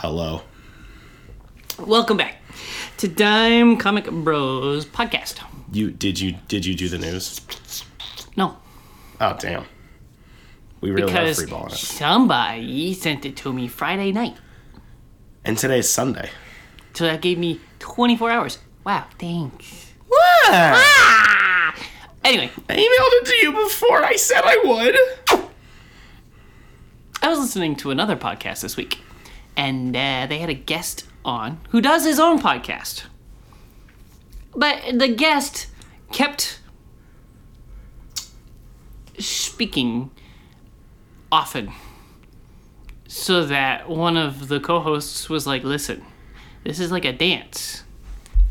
Hello. Welcome back to Dime Comic Bros podcast. You did you did you do the news? No, Oh damn. We really because are freeballing it. somebody sent it to me Friday night. And today's Sunday. So that gave me 24 hours. Wow, thanks. What? Ah! Anyway, I emailed it to you before I said I would. I was listening to another podcast this week, and uh, they had a guest on who does his own podcast. But the guest kept speaking often, so that one of the co hosts was like, Listen, this is like a dance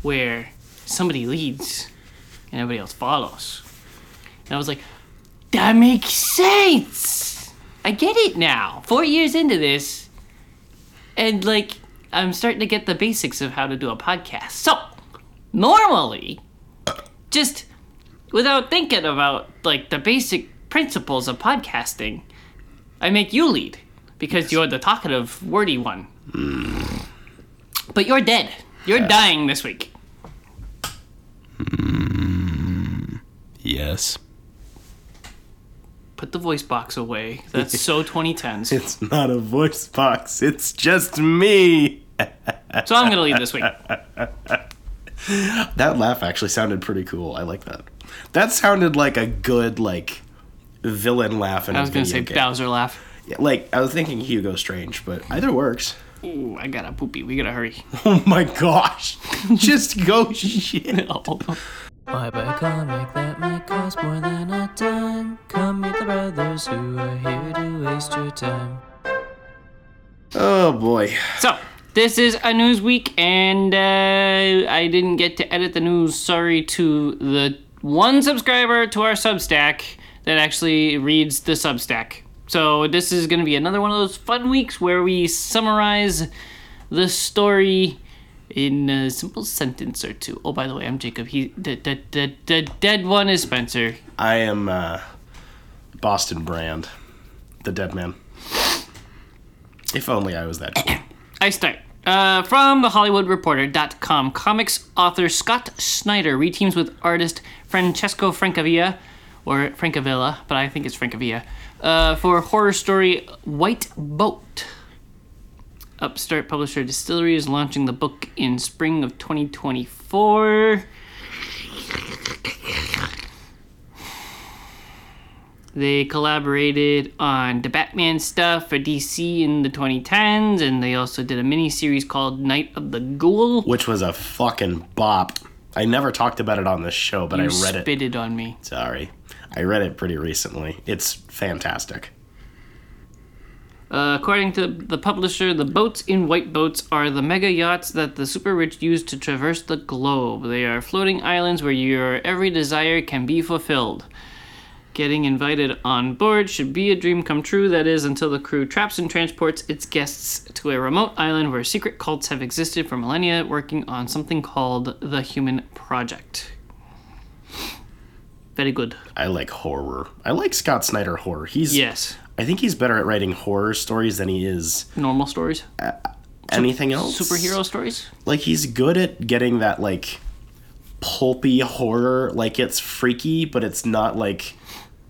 where somebody leads and everybody else follows. And I was like, That makes sense! I get it now. Four years into this, and like, I'm starting to get the basics of how to do a podcast. So, normally, just without thinking about like the basic principles of podcasting, I make you lead because you're the talkative, wordy one. But you're dead. You're dying this week. Yes. Put the voice box away. That's so 2010s. It's not a voice box. It's just me. So I'm gonna leave this week. That laugh actually sounded pretty cool. I like that. That sounded like a good like villain laugh in I a was gonna video say game. Bowser laugh. Yeah, Like I was thinking Hugo Strange, but either works. Ooh, I got a poopy. We gotta hurry. Oh my gosh. Just go shit. Why buy a comic that might cost more than a dime? Come meet the brothers who are here to waste your time. Oh boy. So, this is a news week, and uh, I didn't get to edit the news. Sorry to the one subscriber to our Substack that actually reads the Substack. So, this is going to be another one of those fun weeks where we summarize the story in a simple sentence or two. Oh, by the way, I'm Jacob. He the the the, the dead one is Spencer. I am uh, Boston Brand, the dead man. If only I was that. cool. I start. Uh, from the HollywoodReporter.com, comics author Scott Snyder reteams with artist Francesco Francavilla, or Francavilla, but I think it's Francavilla, uh, for horror story White Boat. Upstart publisher Distillery is launching the book in spring of 2024. They collaborated on the Batman stuff for DC in the 2010s, and they also did a mini series called Night of the Ghoul. Which was a fucking bop. I never talked about it on this show, but you I read it. spitted on me. Sorry. I read it pretty recently. It's fantastic. Uh, according to the publisher, the boats in White Boats are the mega yachts that the super rich use to traverse the globe. They are floating islands where your every desire can be fulfilled. Getting invited on board should be a dream come true, that is, until the crew traps and transports its guests to a remote island where secret cults have existed for millennia working on something called the Human Project. Very good. I like horror. I like Scott Snyder horror. He's Yes. I think he's better at writing horror stories than he is Normal stories? anything else. Superhero stories? Like he's good at getting that like pulpy horror. Like it's freaky, but it's not like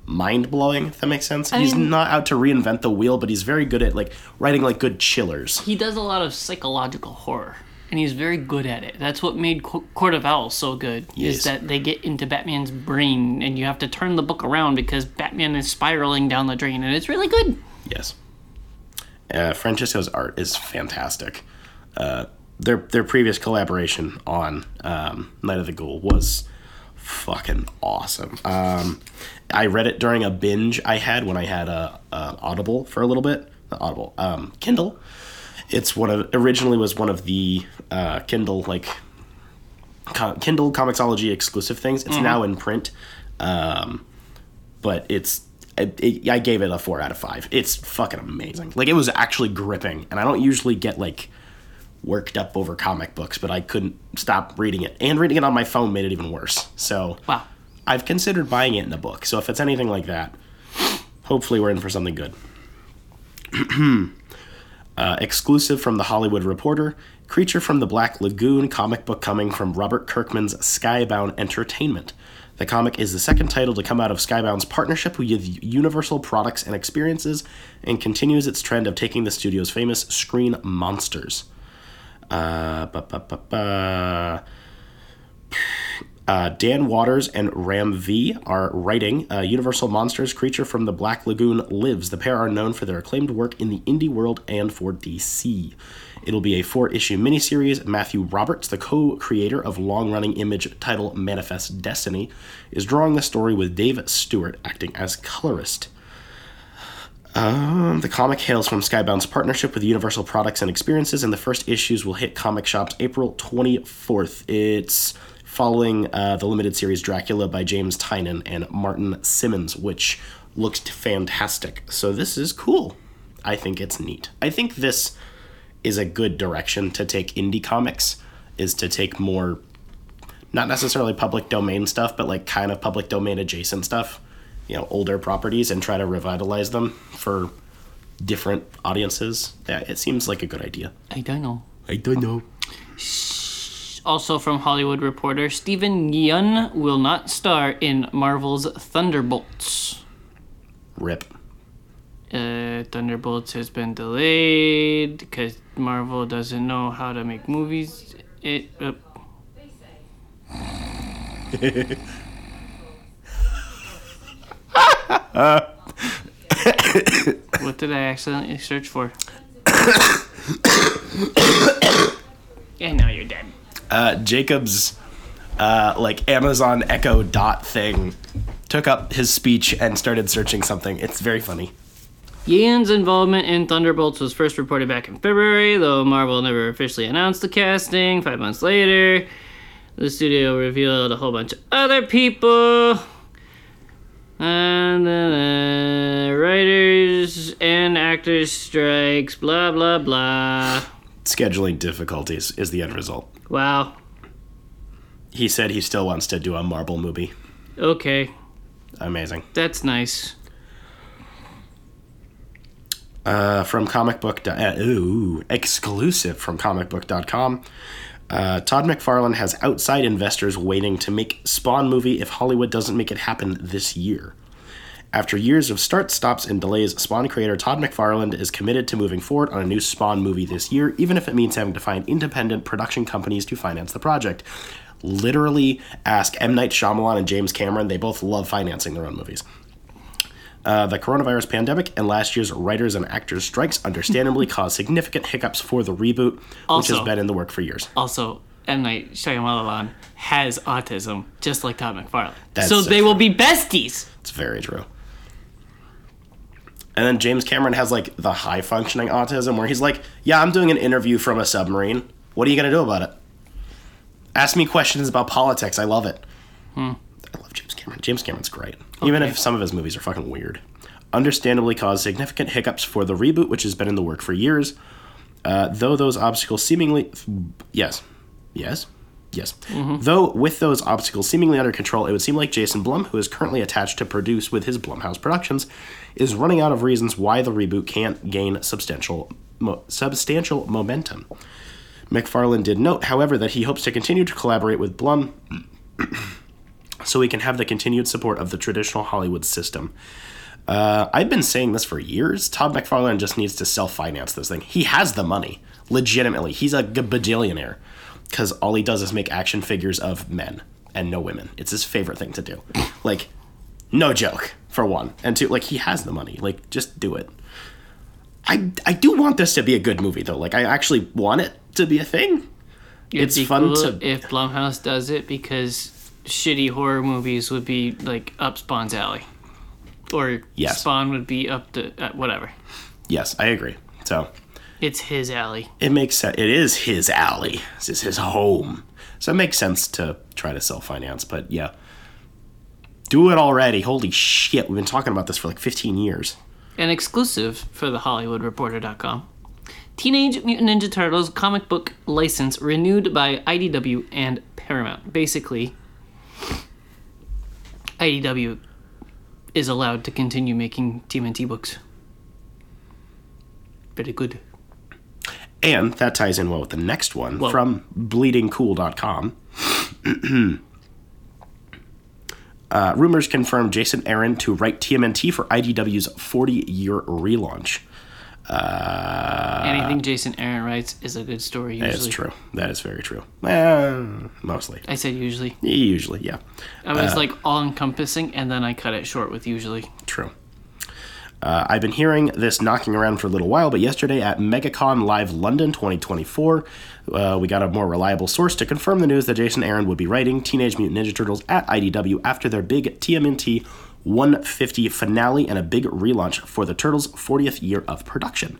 mind blowing. If that makes sense. he's mean- not out to reinvent the wheel, but he's very good at like writing like good chillers. he does a lot of psychological horror and he's very good at it that's what made Co- court of owls so good Yes. is that they get into batman's brain and you have to turn the book around because batman is spiraling down the drain and it's really good Yes. Uh, Francesco's art is fantastic. Uh, their their previous collaboration on um, Night of the Ghoul was fucking awesome. Um, I read it during a binge I had when I had a, a Audible for a little bit. Not Audible, um, Kindle. It's one of originally was one of the uh, Kindle like Kindle Comixology exclusive things. It's now in print, um, but it's it, it, I gave it a four out of five. It's fucking amazing. Like it was actually gripping, and I don't usually get like worked up over comic books, but I couldn't stop reading it, and reading it on my phone made it even worse. So wow I've considered buying it in a book. So if it's anything like that, hopefully we're in for something good. Uh, exclusive from The Hollywood Reporter Creature from the Black Lagoon comic book coming from Robert Kirkman's Skybound Entertainment. The comic is the second title to come out of Skybound's partnership with Universal Products and Experiences and continues its trend of taking the studio's famous screen monsters. Uh. Uh, Dan Watters and Ram V are writing uh, Universal Monsters Creature from the Black Lagoon Lives. The pair are known for their acclaimed work in the indie world and for DC. It'll be a four issue miniseries. Matthew Roberts, the co creator of long running image title Manifest Destiny, is drawing the story with Dave Stewart acting as colorist. Um, the comic hails from Skybound's partnership with Universal Products and Experiences, and the first issues will hit comic shops April 24th. It's following uh, the limited series Dracula by James Tynion and Martin Simmonds, which looked fantastic. So this is cool. I think it's neat. I think this is a good direction to take indie comics, is to take more, not necessarily public domain stuff, but like kind of public domain adjacent stuff you know older properties and try to revitalize them for different audiences. Yeah, it seems like a good idea. I don't know. I don't know. Also from Hollywood Reporter, Steven Yeun will not star in Marvel's Thunderbolts. Rip. Uh, Thunderbolts has been delayed because Marvel doesn't know how to make movies. It. Uh, what did I accidentally search for? and now you're dead. Uh, Jacob's uh, like Amazon Echo Dot thing took up his speech and started searching something. It's very funny. Yeun's involvement in Thunderbolts was first reported back in February, though Marvel never officially announced the casting. Five months later, the studio revealed a whole bunch of other people. And then uh, writers and actors strikes, blah blah blah. Scheduling difficulties is the end result. Wow. He said he still wants to do a Marvel movie. Okay, Amazing. that's nice. Uh, from comicbook. Uh, ooh, exclusive from comicbook.com. Uh, Todd McFarlane has outside investors waiting to make Spawn movie if Hollywood doesn't make it happen this year. After years of start stops and delays, Spawn creator Todd McFarlane is committed to moving forward on a new Spawn movie this year, even if it means having to find independent production companies to finance the project. Literally, ask M. Night Shyamalan and James Cameron. They both love financing their own movies. Uh, the coronavirus pandemic and last year's writers and actors strikes understandably caused significant hiccups for the reboot, which has been in the work for years. Also, M Night Shyamalan has autism, just like Todd McFarlane. That's so so they will be besties. It's very true. And then James Cameron has like the high functioning autism where he's like, Yeah, I'm doing an interview from a submarine. What are you going to do about it? Ask me questions about politics. I love it. I love James Cameron. James Cameron's great. Even if some of his movies are fucking weird. Understandably caused significant hiccups for the reboot, which has been in the work for years. Uh, though those obstacles seemingly. Yes. Yes. Yes. Though with those obstacles seemingly under control, it would seem like Jason Blum, who is currently attached to produce with his Blumhouse Productions, is running out of reasons why the reboot can't gain substantial mo- substantial momentum. McFarlane did note, however, that he hopes to continue to collaborate with Blum so he can have the continued support of the traditional Hollywood system. Uh, I've been saying this for years. Todd McFarlane just needs to self finance this thing. He has the money, legitimately. He's a bajillionaire because all he does is make action figures of men and no women. It's his favorite thing to do. Like, no joke, for one. And two, like, he has the money. Like, just do it. I, I do want this to be a good movie, though. Like, I actually want it to be a thing. It'd It's fun cool to- if Blumhouse does it because shitty horror movies would be like up Spawn's alley, or Yes. Spawn would be up the uh, whatever. Yes, I agree. So, It's his alley. it makes sense. It is his alley. This is his home. So it makes sense to try to self finance. But yeah, do it already. Holy shit. We've been talking about this for like 15 years. An exclusive for the HollywoodReporter.com. Teenage Mutant Ninja Turtles comic book license renewed by IDW and Paramount. Basically, IDW is allowed to continue making TMNT books. Very good. And that ties in well with the next one Well- from bleedingcool.com. uh, rumors confirm Jason Aaron to write TMNT for IDW's 40 year relaunch. Anything Jason Aaron writes is a good story. Usually, That is true. That is very true. Uh, mostly. I said usually. Usually, yeah. I was like all encompassing, and then I cut it short with usually. True. Uh, I've been hearing this knocking around for a little while, but yesterday at MegaCon Live London 2024, uh, we got a more reliable source to confirm the news that Jason Aaron would be writing Teenage Mutant Ninja Turtles at IDW after their big TMNT 150 finale and a big relaunch for the Turtles' 40th year of production.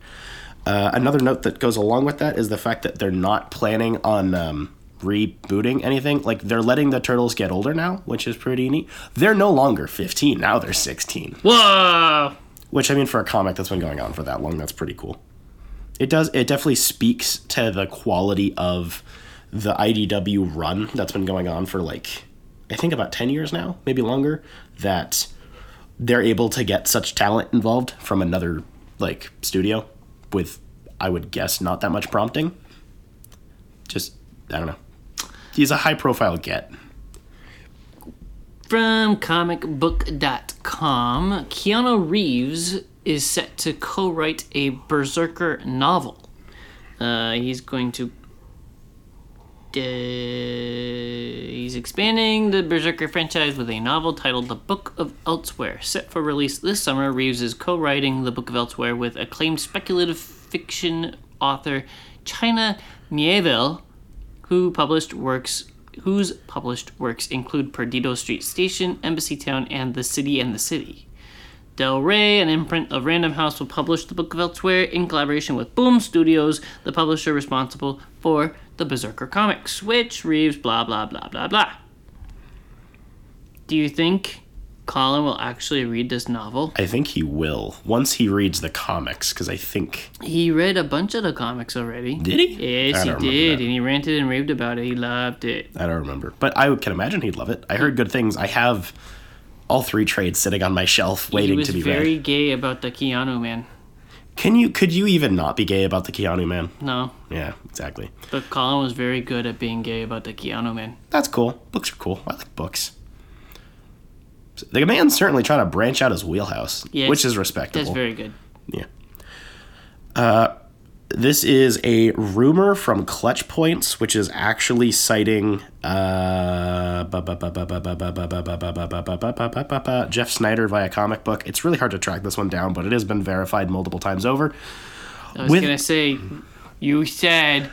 Uh, another note that goes along with that is the fact that they're not planning on um, rebooting anything. Like they're letting the turtles get older now, which is pretty neat. They're no longer 15 now; they're 16. Whoa! Which I mean, for a comic that's been going on for that long, that's pretty cool. It does. It definitely speaks to the quality of the IDW run that's been going on for like I think about 10 years now, maybe longer. That they're able to get such talent involved from another like studio with I would guess not that much prompting. Just I don't know. He's a high profile get. From comicbook.com, Keanu Reeves is set to co write a Berserker novel. Uh, he's going to. Uh, he's expanding the Berserker franchise with a novel titled The Book of Elsewhere. Set for release this summer, Reeves is co writing The Book of Elsewhere with acclaimed speculative fiction author China Mieville, who published works whose published works include Perdido Street Station, Embassy Town, and The City and the City. Del Rey, an imprint of Random House, will publish the Book of Elsewhere in collaboration with Boom Studios, the publisher responsible for the Berserker comics, which Reeves blah blah blah blah blah. Do you think Collin will actually read this novel? I think he will once he reads the comics because I think He read a bunch of the comics already. did he? Yes, he did, that. and he ranted and raved about it. He loved it. I don't remember, but I can imagine he'd love it. I heard good things. I have all three trades sitting on my shelf waiting to be very read. gay about the Keanu man. Can you? Could you even not be gay about the Keanu man? No, Yeah, exactly. but Collin was very good at being gay about the Keanu man. That's cool. Books are cool. I like books. The man's certainly trying to branch out his wheelhouse, Yes, which is respectable. That's very good. Yeah. Uh, this is a rumor from Clutch Points, which is actually citing uh, Jeff Sneider via comic book. It's really hard to track this one down, but it has been verified multiple times over. I was With- gonna say, you said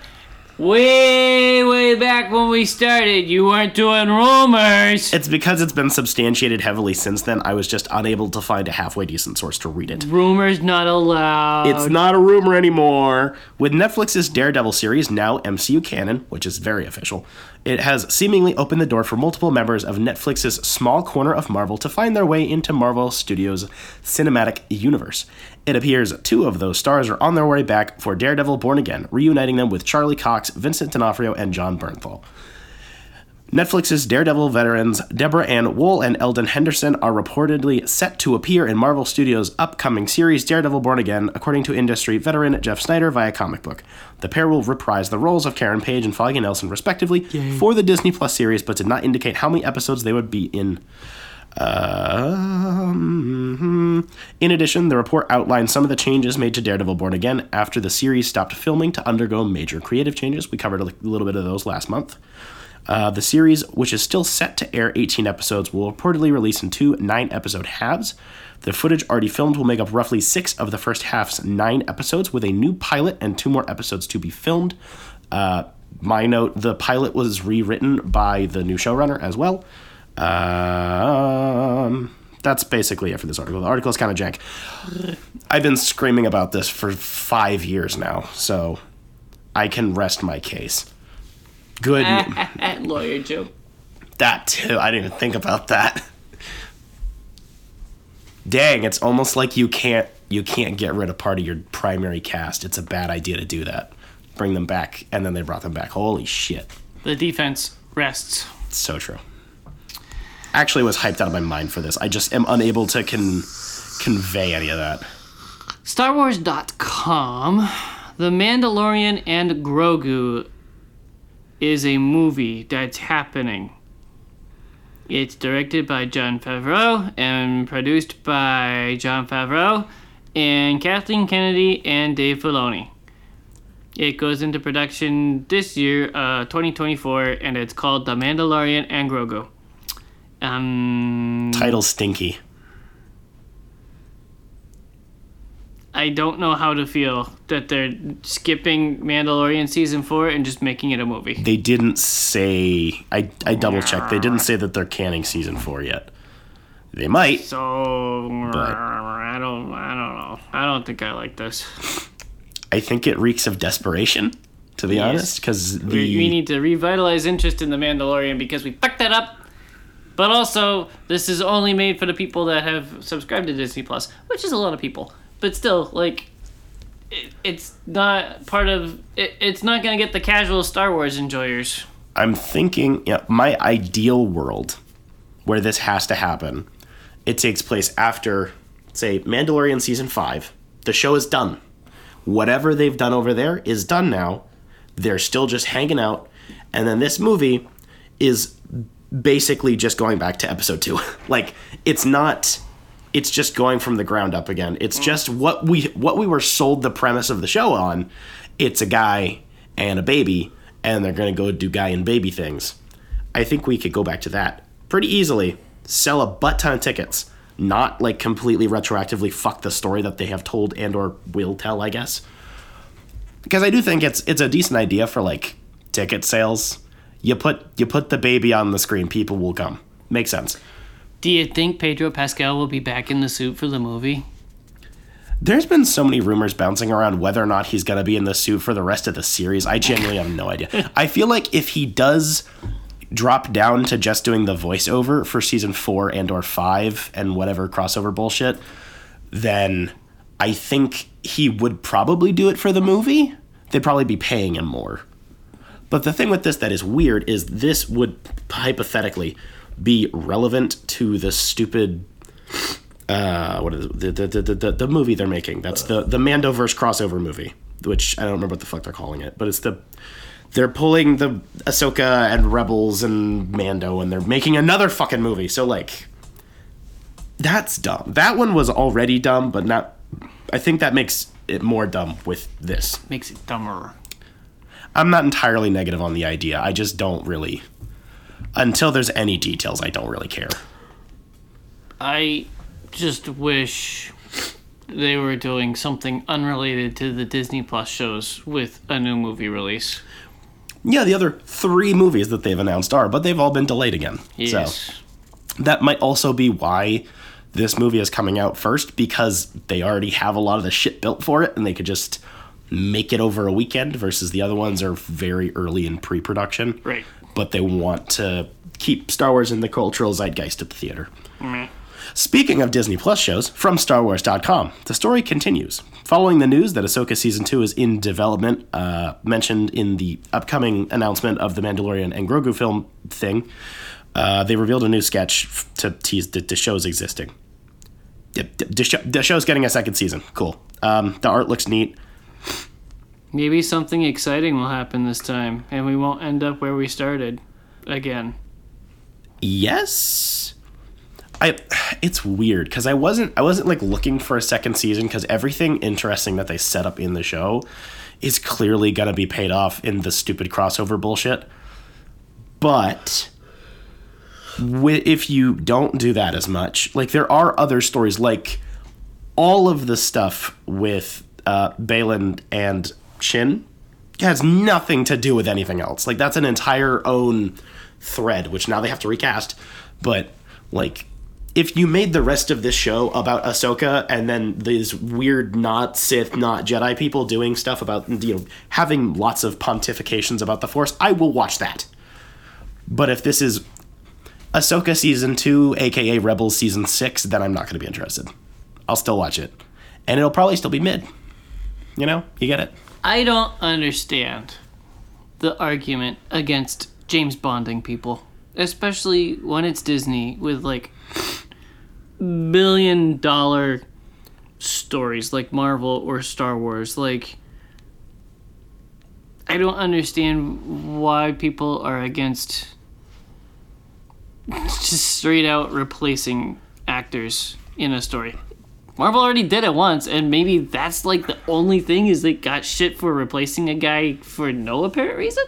way, way back when we started, you weren't doing rumors. It's because it's been substantiated heavily since then. I was just unable to find a halfway decent source to read it. Rumors not allowed. It's not a rumor anymore. With Netflix's Daredevil series now MCU canon, which is very official, it has seemingly opened the door for multiple members of Netflix's small corner of Marvel to find their way into Marvel Studios' cinematic universe. It appears two of those stars are on their way back for Daredevil Born Again, reuniting them with Charlie Cox, Vincent D'Onofrio, and Jon Bernthal. Netflix's Daredevil veterans Deborah Ann Woll and Elden Henderson are reportedly set to appear in Marvel Studios' upcoming series Daredevil Born Again, according to industry veteran Jeff Sneider via comic book. The pair will reprise the roles of Karen Page and Foggy Nelson, respectively, for the Disney Plus series, but did not indicate how many episodes they would be in. Um, in addition, the report outlined some of the changes made to Daredevil Born Again after the series stopped filming to undergo major creative changes. We covered a little bit of those last month. Uh, the series, which is still set to air 18 episodes, will reportedly release in two nine episode halves. The footage already filmed will make up roughly six of the first half's nine episodes, with a new pilot and two more episodes to be filmed. Uh, my note the pilot was rewritten by the new showrunner as well. Um, that's basically it for this article. The article is kind of jank. I've been screaming about this for five years now, so I can rest my case. Good. Lawyer joke. That too. I didn't even think about that. Dang, it's almost like you can't you can't get rid of part of your primary cast. It's a bad idea to do that. Bring them back, and then they brought them back. Holy shit! The defense rests. It's so true. Actually, was hyped out of my mind for this. I just am unable to con- convey any of that. StarWars.com. The Mandalorian and Grogu is a movie that's happening. It's directed by Jon Favreau and produced by Jon Favreau and Kathleen Kennedy and Dave Filoni. It goes into production this year, uh, 2024, and it's called The Mandalorian and Grogu. Um, Title stinky. I don't know how to feel that they're skipping Mandalorian season four and just making it a movie. They didn't say. I I double checked. They didn't say that they're canning season four yet. They might. So But- I don't, I don't know. I don't think I like this. I think it reeks of desperation. To be Yes. honest, because the We, we need to revitalize interest in the Mandalorian because we fucked that up. But also, this is only made for the people that have subscribed to Disney Plus, which is a lot of people. But still, like, it, it's not part of. It, it's not gonna get the casual Star Wars enjoyers. I'm thinking, yeah, my ideal world where this has to happen, it takes place after, say, Mandalorian season five. The show is done. Whatever they've done over there is done now. They're still just hanging out. And then this movie is basically just going back to episode two. like, it's not. It's just going from the ground up again. It's just what we what we were sold the premise of the show on. It's a guy and a baby, and they're gonna go do guy and baby things. I think we could go back to that pretty easily. Sell a butt ton of tickets, not like completely retroactively fuck the story that they have told and or will tell. I guess because I do think it's it's a decent idea for like ticket sales. You put you put the baby on the screen, people will come. Makes sense. Do you think Pedro Pascal will be back in the suit for the movie? There's been so many rumors bouncing around whether or not he's going to be in the suit for the rest of the series. I genuinely have no idea. I feel like if he does drop down to just doing the voiceover for season 4 and or 5 and whatever crossover bullshit, then I think he would probably do it for the movie. They'd probably be paying him more. But the thing with this that is weird is this would hypothetically be relevant to the stupid uh, what is? The, the, the, the, the movie they're making. That's the the Mandoverse crossover movie, which I don't remember what the fuck they're calling it, but it's the they're pulling the Ahsoka and Rebels and Mando, and they're making another fucking movie. So like, that's dumb. That one was already dumb, but not. I think that makes it more dumb with this. Makes it dumber. I'm not entirely negative on the idea. I just don't really. Until there's any details, I don't really care. I just wish they were doing something unrelated to the Disney Plus shows with a new movie release. Yeah, the other three movies that they've announced are, but they've all been delayed again. Yes. So that might also be why this movie is coming out first because they already have a lot of the shit built for it and they could just make it over a weekend versus the other ones are very early in pre-production. Right. But they want to keep Star Wars in the cultural zeitgeist at the theater. Speaking of Disney Plus shows, from StarWars.com, the story continues. Following the news that Ahsoka Season 2 is in development, uh, mentioned in the upcoming announcement of the Mandalorian and Grogu film thing, uh, they revealed a new sketch to tease the, the show's existing. The, the show's getting a second season. Cool. Um, the art looks neat. Maybe something exciting will happen this time, and we won't end up where we started again. yes i it's weird because i wasn't i wasn't like looking for a second season because everything interesting that they set up in the show is clearly gonna be paid off in the stupid crossover bullshit but if you don't do that as much like there are other stories like all of the stuff with uh Baylan and Shin has nothing to do with anything else. Like that's an entire own thread, which now they have to recast. But like, if you made the rest of this show about Ahsoka and then these weird not Sith, not Jedi people doing stuff about you know having lots of pontifications about the Force, I will watch that. But if this is Ahsoka season two, aka Rebels season six, then I'm not going to be interested. I'll still watch it, and it'll probably still be mid. You know, you get it. I don't understand the argument against James Bonding people, especially when it's Disney with like billion dollar stories like Marvel or Star Wars. Like, I don't understand why people are against just straight out replacing actors in a story. Marvel already did it once, and maybe that's like the only thing is they got shit for replacing a guy for no apparent reason.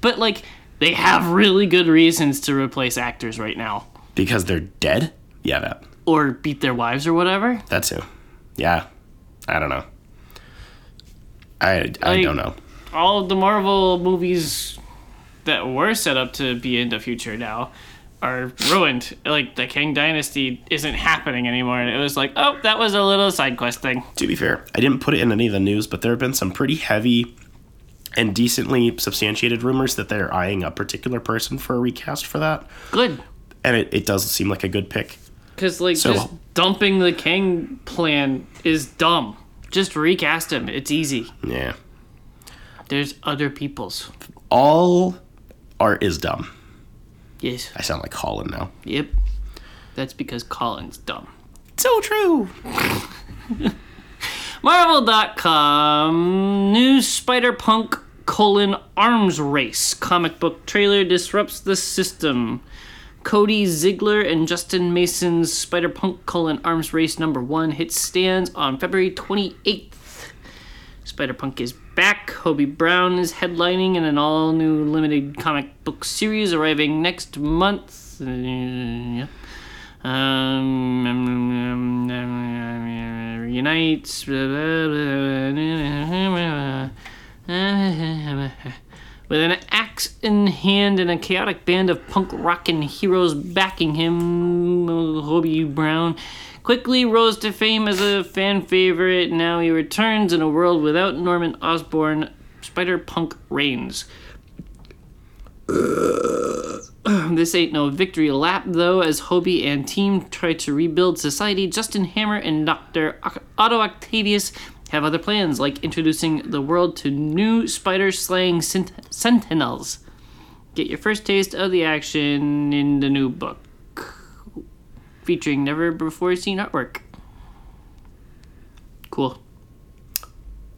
But like, they have really good reasons to replace actors right now, Because they're dead? Yeah, that. or beat their wives or whatever. That too. Yeah. I don't know. I, I Like- don't know. all the Marvel movies that were set up to be in the future now are ruined. Like the Kang Dynasty isn't happening anymore, and it was like, oh, that was a little side quest thing. To be fair, I didn't put it in any of the news, but there have been some pretty heavy and decently substantiated rumors that they're eyeing a particular person for a recast for that. Good, And it, it does seem like a good pick. because like So- just dumping the Kang plan is dumb. Just recast him. It's easy. Yeah. There's other people's. All art is dumb. Yes. I sound like Collin now. Yep. That's because Collin's dumb. So true. Marvel.com new Spider Punk colon arms race comic book trailer disrupts the system. Cody Ziglar and Justin Mason's Spider Punk colon arms race number one hit stands on February 28th. Spider Punk is back. Hobie Brown is headlining in an all new limited comic book series arriving next month. Um, reunites with an axe in hand and a chaotic band of punk rockin' heroes backing him. Hobie Brown quickly rose to fame as a fan favorite. Now he returns in a world without Norman Osborn. Spider Punk reigns. This ain't no victory lap, though, as Hobie and team try to rebuild society. Justin Hammer and Dr. Otto Octavius have other plans, like introducing the world to new spider slaying sent- sentinels. Get your first taste of the action in the new book, featuring never before seen artwork. Cool.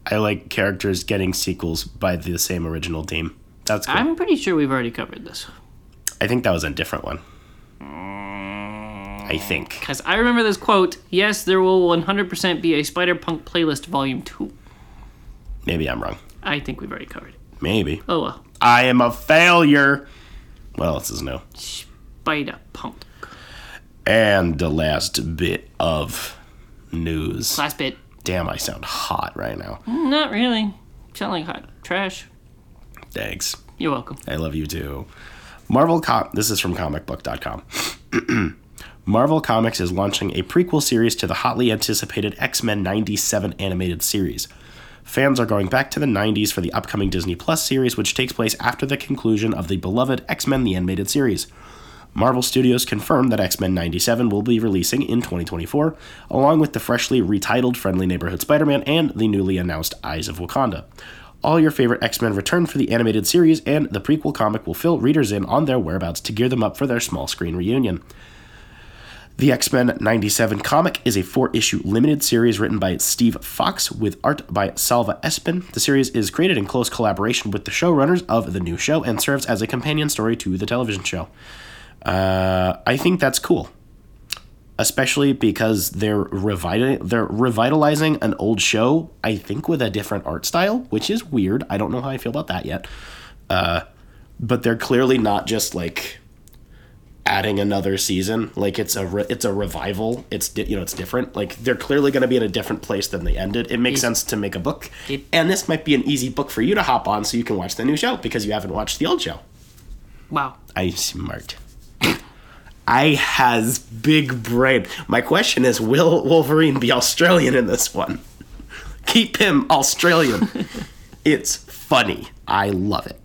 I like characters getting sequels by the same original team. That's cool. I'm pretty sure we've already covered this. I think that was a different one. I think. Because I remember this quote Yes, there will 100% be a Spider Punk playlist volume 2. Maybe I'm wrong. I think we've already covered it. Maybe. Oh well. I am a failure. What else is new? Spider Punk. And the last bit of news. Last bit. Damn, I sound hot right now. Mm, not really. Sound like hot trash. Thanks. You're welcome. I love you too. Marvel Com- this is from comicbook.com. Marvel Comics is launching a prequel series to the hotly anticipated X-Men 97 animated series. Fans are going back to the 90s for the upcoming Disney Plus series which takes place after the conclusion of the beloved X-Men the animated series. Marvel Studios confirmed that X-Men 97 will be releasing in 2024, along with the freshly retitled Friendly Neighborhood Spider-Man and the newly announced Eyes of Wakanda. All your favorite X-Men return for the animated series, and the prequel comic will fill readers in on their whereabouts to gear them up for their small screen reunion. The X Men 97 comic is a four issue limited series written by Steve Foxe with art by Salva Espin. The series is created in close collaboration with the showrunners of the new show and serves as a companion story to the television show. Uh, I think that's cool, especially because they're, revi- they're revitalizing an old show, I think, with a different art style, which is weird. I don't know how I feel about that yet. Uh, but they're clearly not just like adding another season. Like it's a re- it's a revival. It's di- you know it's different. Like they're clearly going to be in a different place than they ended. It makes sense to make a book. It- and this might be an easy book for you to hop on so you can watch the new show because you haven't watched the old show. Wow. i'm smart i has big brain my question is will wolverine be australian in this one keep him australian it's funny i love it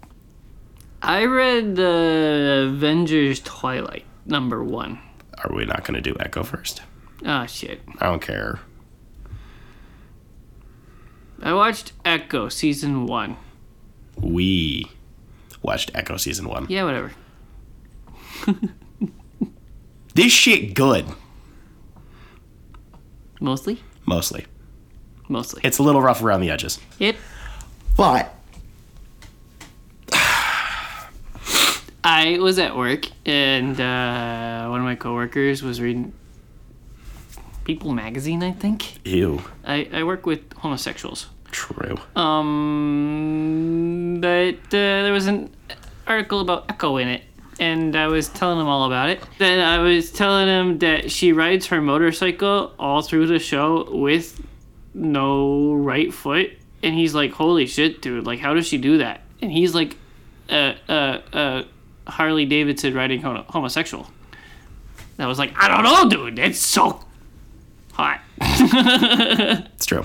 I read the Avengers Twilight number one. are we not going to do echo first Ah, shit. i don't care I watched Echo season one. we watched echo season one Yeah, whatever. This shit good, Mostly? mostly. Mostly. It's a little rough around the edges. It But I was at work and uh, one of my coworkers was reading People magazine, I think. Ew. I, I work with homosexuals. True. Um, but uh, there was an article about Echo in it, and I was telling him all about it. Then I was telling him that she rides her motorcycle all through the show with no right foot, and he's like, "Holy shit, dude! Like, how does she do that?" And he's like, "Uh, uh, uh, Harley Davidson riding homo- homosexual." And I was like, "I don't know, dude. It's so hot." It's true.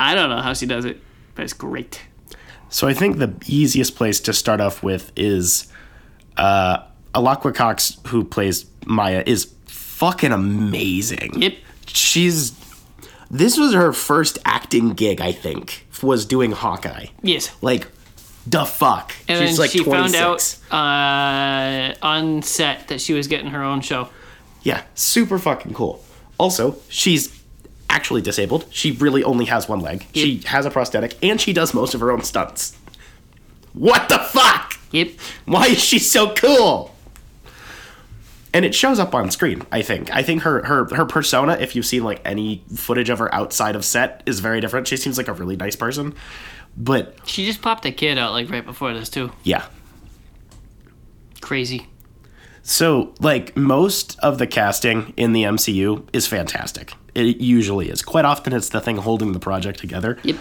I don't know how she does it, but it's great. So I think the easiest place to start off with is uh, Alaqua Cox, who plays Maya, is fucking amazing. Yep. She's. This was her first acting gig, I think, was doing Hawkeye. Yes. Like, the fuck. And She's then like she 26. found out uh, on set that she was getting her own show. Yeah, super fucking cool. Also, she's actually disabled. She really only has one leg. She has a prosthetic, and she does most of her own stunts. What the fuck? Yep. Why is she so cool? And it shows up on screen, I think. I think her her her persona, if you've seen like any footage of her outside of set, is very different. She seems like a really nice person. But She just popped a kid out like right before this too. yeah. Crazy. So, like most of the casting in the MCU is fantastic. It usually is. Quite often it's the thing holding the project together. Yep.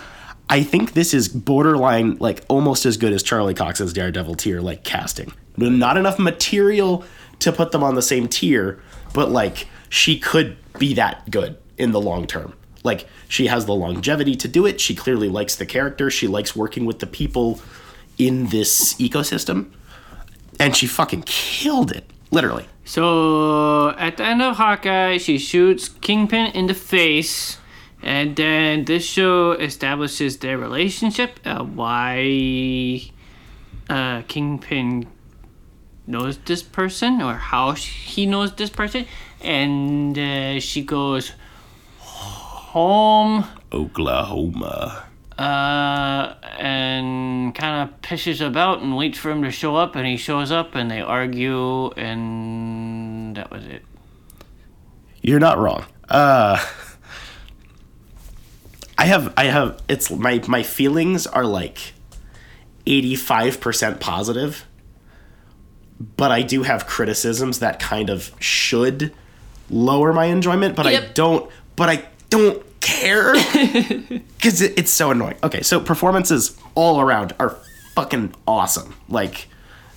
I think this is borderline like almost as good as Charlie Cox's Daredevil tier like casting. Not enough material to put them on the same tier, but like she could be that good in the long term. Like she has the longevity to do it. She clearly likes the character. She likes working with the people in this ecosystem. And she fucking killed it. Literally. So at the end of Hawkeye, she shoots Kingpin in the face, and then this show establishes their relationship. Uh, why uh, Kingpin knows this person, or how he knows this person, and uh, she goes home Oklahoma. uh, and kind of pishes about and waits for him to show up, and he shows up, and they argue, and that was it. You're not wrong. Uh I have I have it's my my feelings are like 85% positive. But I do have criticisms that kind of should lower my enjoyment, but I don't but I don't care cuz it, it's so annoying. Okay, so performances all around are fucking awesome. Like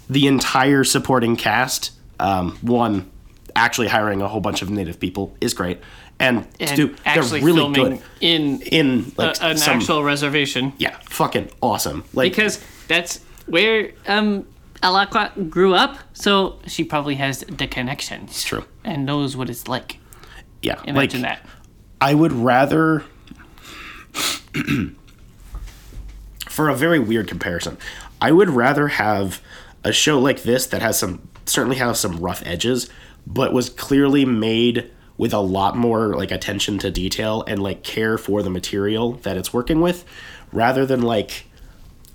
the entire supporting cast um one actually hiring a whole bunch of native people is great. And, And actually they're really filming good in in a, like an some actual reservation. yeah, fucking awesome. Like Because that's where um Alaqua grew up, so she probably has the connections. true. And knows what it's like. Yeah, like Imagine that. I would rather for a very weird comparison. I would rather have a show like this that has some certainly has some rough edges, but was clearly made with a lot more like attention to detail and like care for the material that it's working with rather than like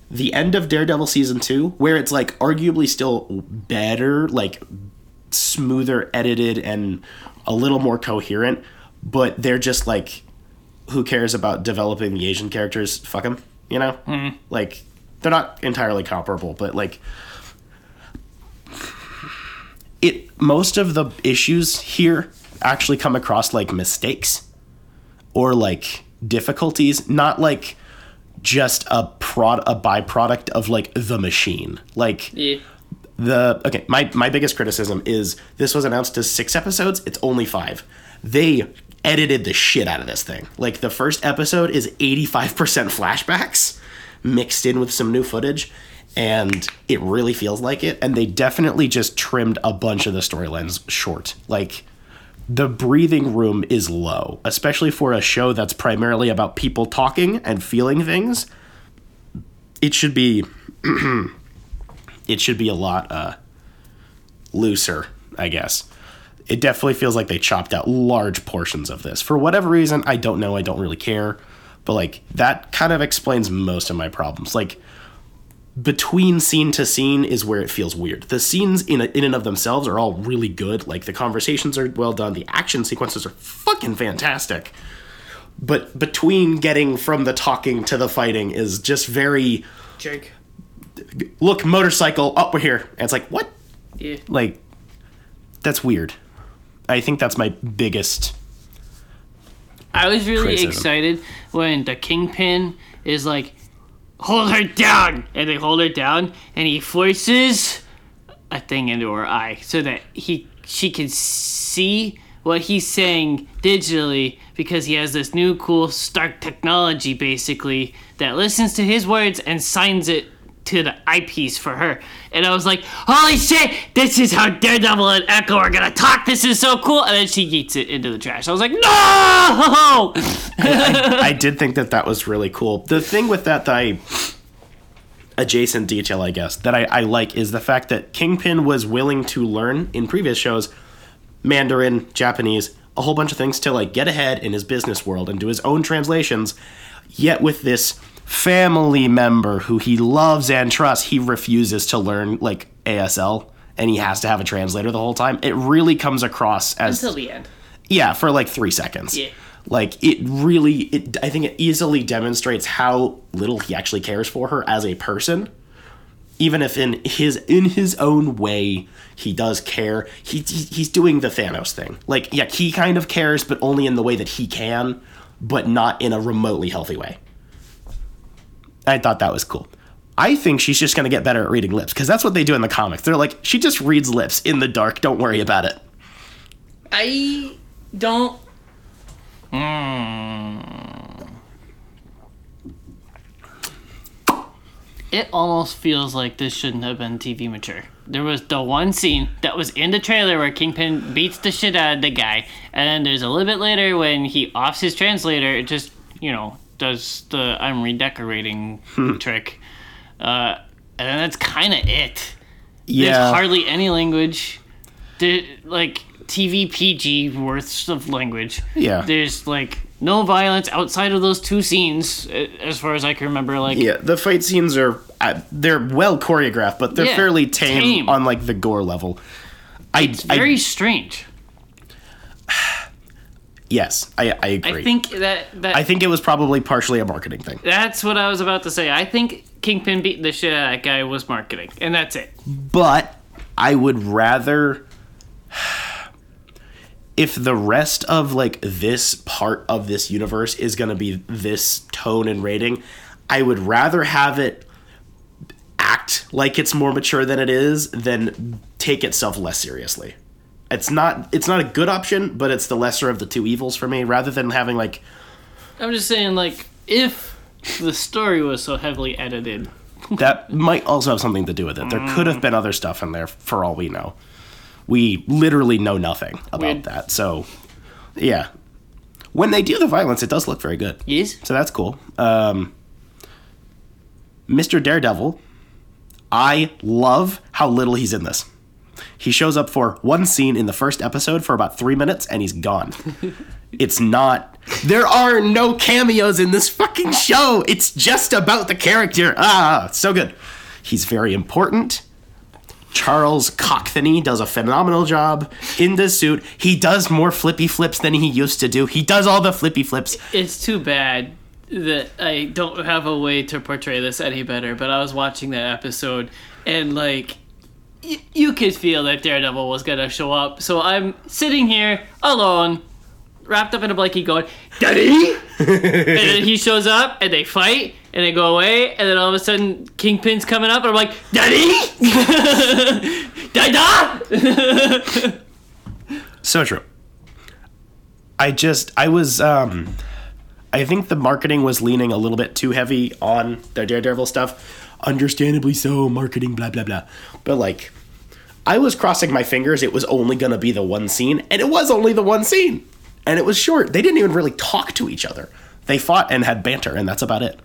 the end of Daredevil season 2 where it's like arguably still better like smoother edited and a little more coherent but they're just like who cares about developing the asian characters? Fuck them you know? Mm-hmm. Like they're not entirely comparable but like it most of the issues here actually come across like mistakes or like difficulties not like just a prod a byproduct of like the machine. Like Yeah. the okay my my biggest criticism is this was announced as six episodes it's only five. They edited the shit out of this thing. Like the first episode is 85% flashbacks mixed in with some new footage and it really feels like it and they definitely just trimmed a bunch of the storylines short. Like the breathing room is low especially for a show that's primarily about people talking and feeling things it should be it should be a lot uh, looser, I guess. It definitely feels like they chopped out large portions of this. For whatever reason, I don't know, I don't really care. But like that kind of explains most of my problems. Like between scene to scene is where it feels weird. The scenes in in and of themselves are all really good. Like the conversations are well done, the action sequences are fucking fantastic. But between getting from the talking to the fighting is just very Jake. look motorcycle up we're here. And it's like what? Yeah. Like that's weird. I think that's my biggest I was really Criticism. excited when the kingpin is like, hold her down, and they hold her down, and he forces a thing into her eye so that he she can see what he's saying digitally because he has this new cool Stark technology basically that listens to his words and signs it to the eyepiece for her. And I was like, holy shit, this is how Daredevil and Echo are gonna talk. This is so cool. And then she yeets it into the trash. I was like, no! I did think that that was really cool. The thing with that that I adjacent detail, I guess, that I, I like is the fact that Kingpin was willing to learn in previous shows Mandarin, Japanese, a whole bunch of things to like get ahead in his business world and do his own translations. Yet with this family member who he loves and trusts, he refuses to learn like ASL and he has to have a translator the whole time. It really comes across as Until the end. yeah, for like three seconds. Yeah. Like it really, it. I think it easily demonstrates how little he actually cares for her as a person. Even if in his in his own way he does care, he, he he's doing the Thanos thing. Like yeah, he kind of cares, but only in the way that he can, but not in a remotely healthy way. I thought that was cool. I think she's just gonna get better at reading lips because that's what they do in the comics. They're like, she just reads lips in the dark. Don't worry about it. I don't. Mm. It almost feels like this shouldn't have been TV mature. There was the one scene that was in the trailer where Kingpin beats the shit out of the guy, and then there's a little bit later when he offs his translator, it just, you know, does the I'm redecorating trick. Uh, and then that's kind of it. Yeah. There's hardly any language. There, like TV PG worths of language. Yeah. There's like no violence outside of those two scenes, as far as I can remember. Like Yeah, the fight scenes are uh, they're well choreographed, but they're Yeah, fairly tame, tame. on like the gore level. I, I very strange. Yes, I I agree. I think that that I think it was probably partially a marketing thing. that's what I was about to say. I think Kingpin beating the shit out of that guy was marketing, and that's it. But I would rather if the rest of like this part of this universe is going to be this tone and rating, I would rather have it act like it's more mature than it is than take itself less seriously. It's not it's not a good option, but it's the lesser of the two evils for me rather than having like I'm just saying, like, if the story was so heavily edited, that might also have something to do with it. There could have been other stuff in there for all we know. We literally know nothing about Weird. that. So, yeah. When they do the violence, it does look very good. yes, So that's cool. Um, Mr. Daredevil, I love how little he's in this. He shows up for one scene in the first episode for about three minutes and he's gone. it's not. There are no cameos in this fucking show. It's just about the character. Ah, so good. He's very important. Charles Cockthany does a phenomenal job in this suit. He does more flippy flips than he used to do. He does all the flippy flips. it's too bad that I don't have a way to portray this any better. But I was watching that episode, and like, y- you could feel that Daredevil was gonna show up. So I'm sitting here alone, wrapped up in a blanket, going, "Daddy!" and then he shows up, and they fight, and they go away, and then all of a sudden, Kingpin's coming up, and I'm like, "Daddy!" Dada! So true. I just I was um I think the marketing was leaning a little bit too heavy on the Daredevil stuff. Understandably so, marketing blah blah blah. But like I was crossing my fingers it was only going to be the one scene and it was only the one scene. And it was short. They didn't even really talk to each other. They fought and had banter and that's about it.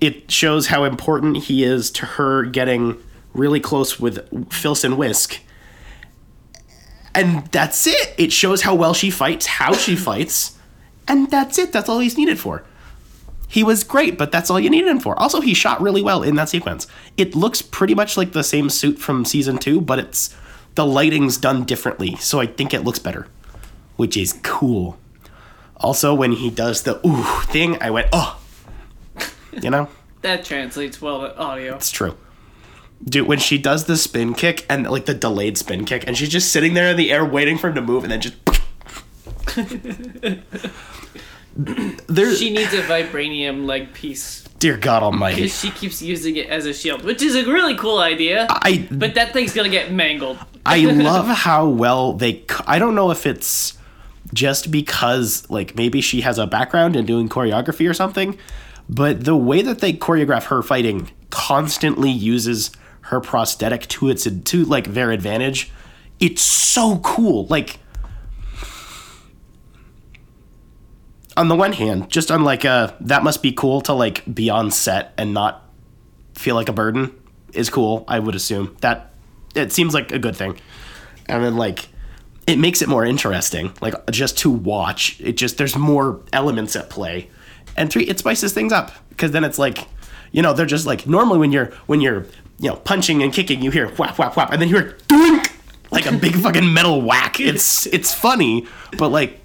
It shows how important he is to her getting really close with Filson Whisk and that's it. It shows how well she fights, how she fights, and that's it. That's all he's needed for. He was great, but that's all you needed him for. Also, he shot really well in that sequence. It looks pretty much like the same suit from season two, but it's the lighting's done differently, so I think it looks better, which is cool. Also, when he does the ooh thing, I went, oh, you know, That translates well to audio. it's true. Dude, when she does the spin kick and like the delayed spin kick, and she's just sitting there in the air waiting for him to move, and then just. There's, She needs a vibranium leg piece dear God Almighty, because she keeps using it as a shield, which is a really cool idea. I But that thing's gonna get mangled. I love how well they. I don't know if it's just because like maybe she has a background in doing choreography or something, but the way that they choreograph her fighting constantly uses her prosthetic to its to like their advantage. It's so cool. Like on the one hand, just on like a that must be cool to like be on set and not feel like a burden is cool. I would assume that it seems like a good thing, and then like it makes it more interesting. Like just to watch, it just there's more elements at play, and three it spices things up because then it's like, you know, they're just like normally when you're when you're you know punching and kicking, you hear whap whap whap, and then you hear doink like a big fucking metal whack. It's it's funny, but like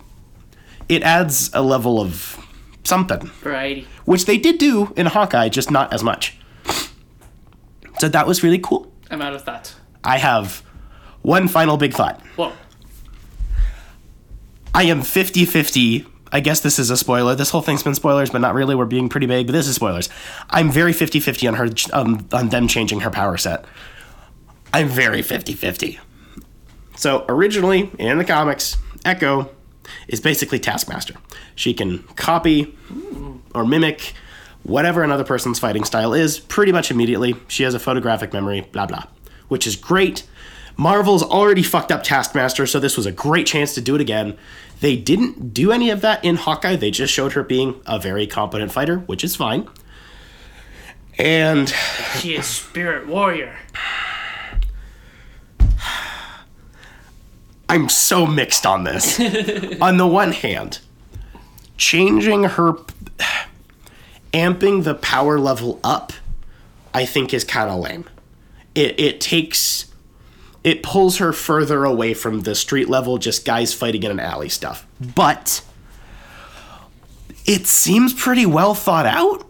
it adds a level of something Variety. which they did do in Hawkeye, just not as much. So that was really cool. I'm out of thoughts. I have one final big thought. Whoa. I am 50 50. I guess this is a spoiler. This whole thing's been spoilers, but not really. We're being pretty vague, but this is spoilers. I'm very 50 50 on her, um, on them changing her power set. I'm very 50 50. So originally in the comics, Echo is basically Taskmaster. She can copy or mimic whatever another person's fighting style is pretty much immediately. She has a photographic memory, blah blah, which is great. Marvel's already fucked up Taskmaster, so this was a great chance to do it again. They didn't do any of that in Hawkeye. They just showed her being a very competent fighter, which is fine. And She is spirit warrior. I'm so mixed on this. on the one hand, changing her, amping the power level up, I think is kind of lame. It, it takes, it pulls her further away from the street level, just guys fighting in an alley stuff. But it seems pretty well thought out.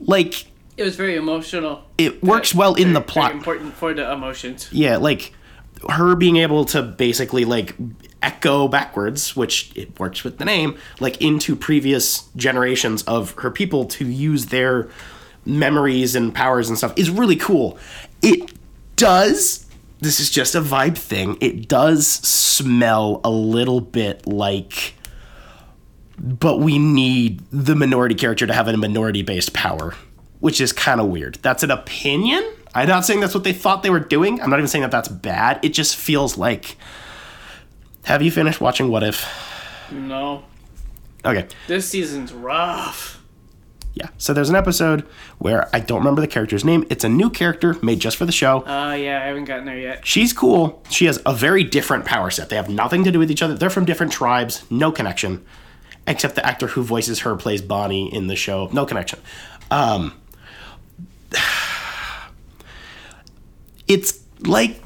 Like, It was very emotional. it works well in Very- the very plot. important for the emotions. yeah, like her being able to basically like echo backwards, which it works with the name, like into previous generations of her people to use their memories and powers and stuff is really cool. It does this is just a vibe thing. It does smell a little bit like but we need the minority character to have a minority based power, which is kind of weird. That's an opinion. I'm not saying that's what they thought they were doing. I'm not even saying that that's bad. It just feels like. Have you finished watching What If? No. Okay. This season's rough. Yeah. So there's an episode where I don't remember the character's name. It's a new character made just for the show. Uh, yeah, I haven't gotten there yet. She's cool. She has a very different power set. They have nothing to do with each other. They're from different tribes, no connection. Except the actor who voices her plays Bonnie in the show. No connection. Um, it's like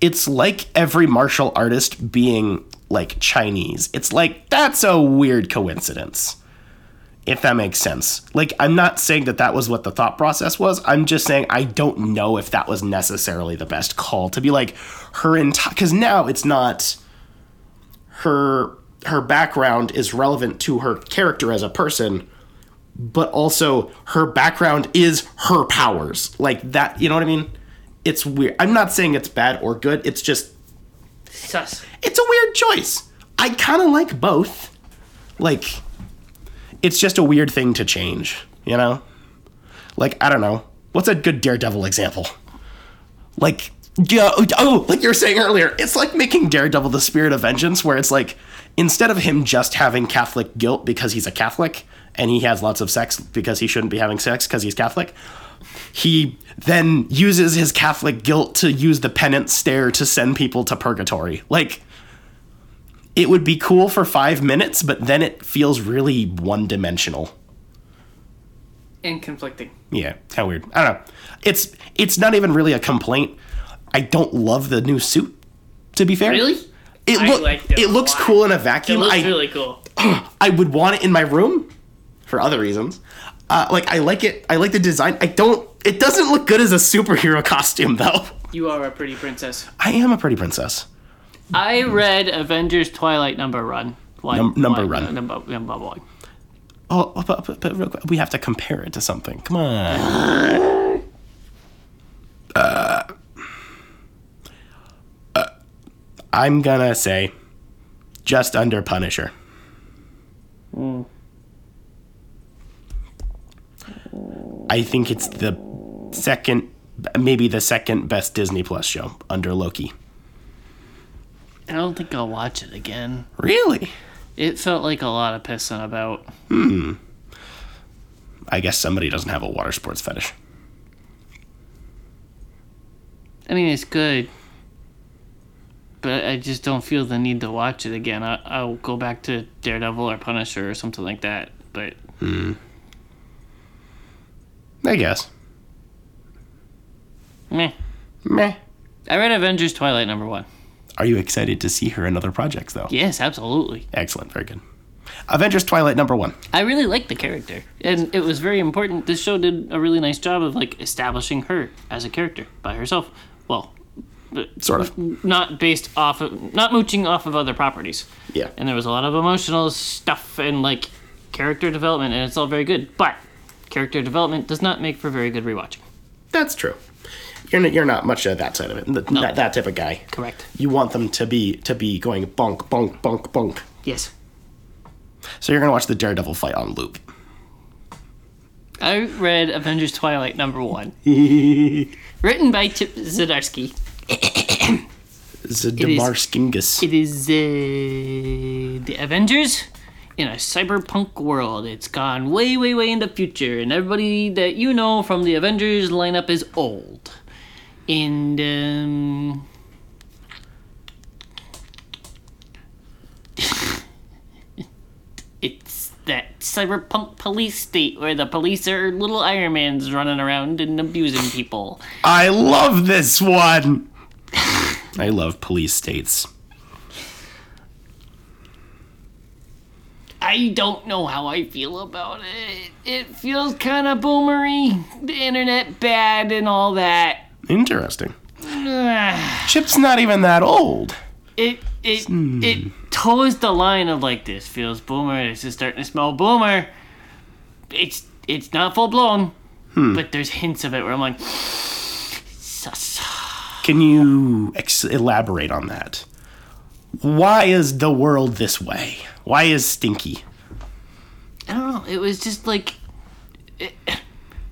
it's like every martial artist being like Chinese. It's like that's a weird coincidence if that makes sense. Like, I'm not saying that that was what the thought process was. I'm just saying I don't know if that was necessarily the best call to be like her entire. Because now it's not her her background is relevant to her character as a person, but also her background is her powers. Like that, you know what I mean? It's weird. I'm not saying it's bad or good. It's just Sus. it's a weird choice. I kind of like both. Like, it's just a weird thing to change, you know? Like, I don't know. What's a good Daredevil example? Like, yeah, oh, like you were saying earlier, it's like making Daredevil the spirit of vengeance, where it's like, instead of him just having Catholic guilt because he's a Catholic and he has lots of sex because he shouldn't be having sex because he's Catholic, he then uses his Catholic guilt to use the penance stare to send people to purgatory. Like, it would be cool for five minutes, but then it feels really one dimensional. And conflicting. Yeah, kind of weird. I don't know. It's it's not even really a complaint. I don't love the new suit. To be fair, Really? it look it it looks lot. cool in a It vacuum. looks I really cool. I would want it in my room for other reasons. Uh, like I like it. I like the design. I don't. It doesn't look good as a superhero costume though. You are a pretty princess. I am a pretty princess. I read Avengers Twilight number run. One, Num- number one, run. uh, Number, number one. Oh, but, but, but real quick, we have to compare it to something. Come on. Uh, uh, I'm gonna say just under Punisher. I think it's the second, maybe the second best Disney Plus show under Loki. I don't think I'll watch it again. Really? It felt like a lot of pissing about. Hmm. I guess somebody doesn't have a water sports fetish. I mean, it's good, but I just don't feel the need to watch it again. I, I'll go back to Daredevil or Punisher or something like that. But I guess. meh. Meh. I read Avengers Twilight number one. Are you excited to see her in other projects, though? Yes, absolutely. Excellent. Very good. Avengers Twilight number one. I really liked the character, and it was very important. This show did a really nice job of like establishing her as a character by herself. Well, uh, Sort of. not based off of, not mooching off of other properties. Yeah. And there was a lot of emotional stuff and like character development, and it's all very good. But character development does not make for very good rewatching. That's true. You're not, you're not much of that side of it. th- That, that type of guy. Correct. You want them to be to be going bonk bonk bonk bonk. Yes. So you're gonna watch the Daredevil fight on loop. I read Avengers Twilight number one, written by Chip Zdarsky. Zdarskingus. It is uh, the Avengers in a cyberpunk world. It's gone way, way, way in the future, and everybody that you know from the Avengers lineup is old. And um, it's that cyberpunk police state where the police are little Iron Mans running around and abusing people. I love this one. I love police states. I don't know how I feel about it. It feels kind of boomery. The internet bad and all that. Interesting. Chip's not even that old. It it hmm. it toes the line of like this feels boomer. This is starting to smell boomer. It's it's not full blown, hmm. but there's hints of it where I'm like, sus. Can you ex- elaborate on that? Why is the world this way? Why is Stinky? I don't know. It was just like. It,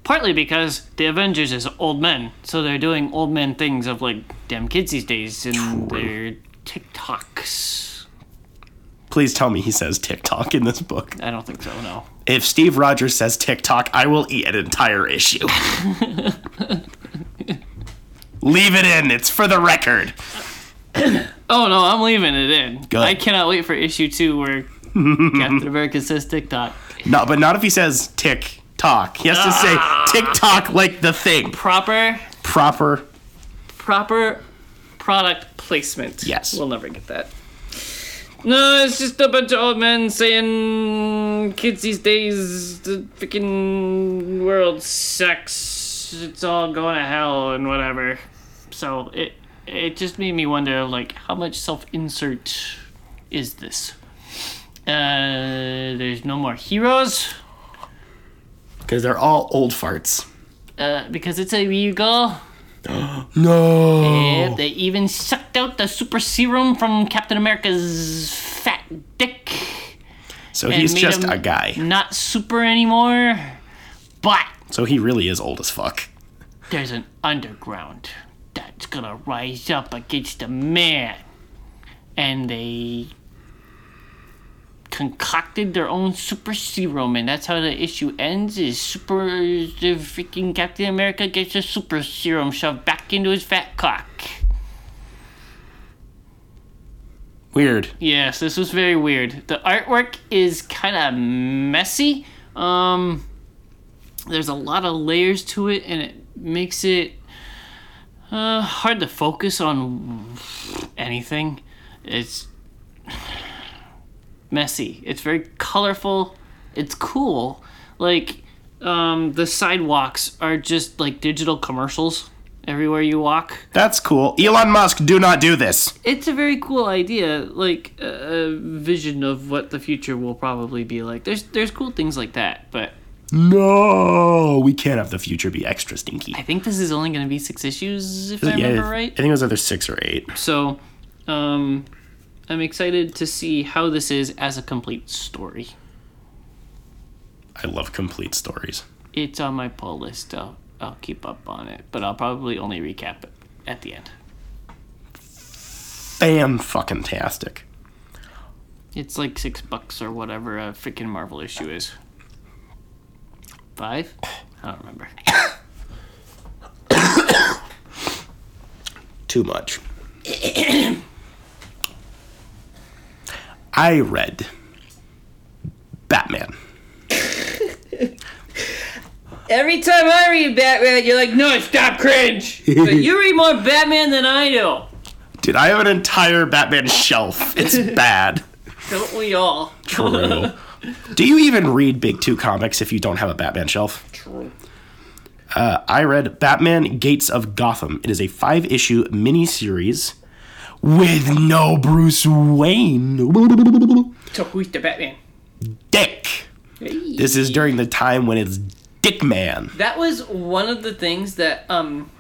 partly because the Avengers is old men, so they're doing old men things of like damn kids these days, and their TikToks. Please tell me he says TikTok in this book. I don't think so. No. If Steve Rogers says TikTok, I will eat an entire issue. Leave it in. It's for the record. Oh no, I'm leaving it in. Good. I cannot wait for issue two where Captain America says TikTok. No, but not if he says TikTok. He has to say ah. TikTok like the thing. Proper, Proper. proper product placement. Yes. We'll never get that. No, it's just a bunch of old men saying kids these days, the freaking world sucks. It's all going to hell and whatever. So it it just made me wonder, like, how much self insert is this? Uh, there's no more heroes. Because they're all old farts. Uh, because it's a regal. No. They even sucked out the super serum from Captain America's fat dick. So he's just a guy. Not super anymore. But So he really is old as fuck. there's an underground that's gonna rise up against the man. And they concocted their own super serum, and that's how the issue ends. Is super the freaking Captain America gets a super serum shoved back into his fat cock. Weird. Yes, this was very weird. The artwork is kind of messy. Um, there's a lot of layers to it, and it makes it uh, hard to focus on anything. It's messy. It's very colorful. It's cool. Like, um, the sidewalks are just like digital commercials everywhere you walk. That's cool. Elon Musk, do not do this. It's a very cool idea, like a a vision of what the future will probably be like. There's there's cool things like that, but No, we can't have the future be extra stinky. I think this is only going to be six issues, if I remember right. I think it was either six or eight. So, um, I'm excited to see how this is as a complete story. I love complete stories. It's on my pull list. I'll, I'll keep up on it, but I'll probably only recap it at the end. Fan fucking tastic. It's like six bucks or whatever a freaking Marvel issue is. Five? I don't remember. Too much. I read Batman. Every time I read Batman, you're like, no, stop cringe. but you read more Batman than I do. Dude, I have an entire Batman shelf. It's bad. Don't we all? True. Do you even read Big Two comics if you don't have a Batman shelf? True. Uh, I read Batman Gates of Gotham. It is a five issue miniseries with no Bruce Wayne. So who's the Batman? Dick. This is during the time when it's Dick Man. That was one of the things that um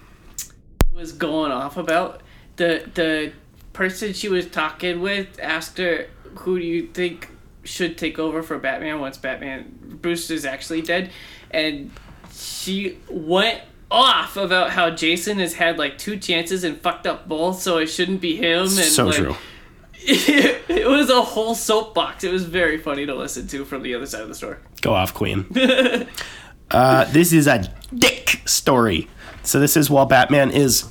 was going off about. The the person she was talking with asked her, "Who do you think should take over for Batman once Batman Bruce is actually dead?" And she went off about how Jason has had like two chances and fucked up both, so it shouldn't be him. And So like, true. it was a whole soapbox. It was very funny to listen to from the other side of the store. Go off, Queen. uh, this is a Dick story. So this is while Batman is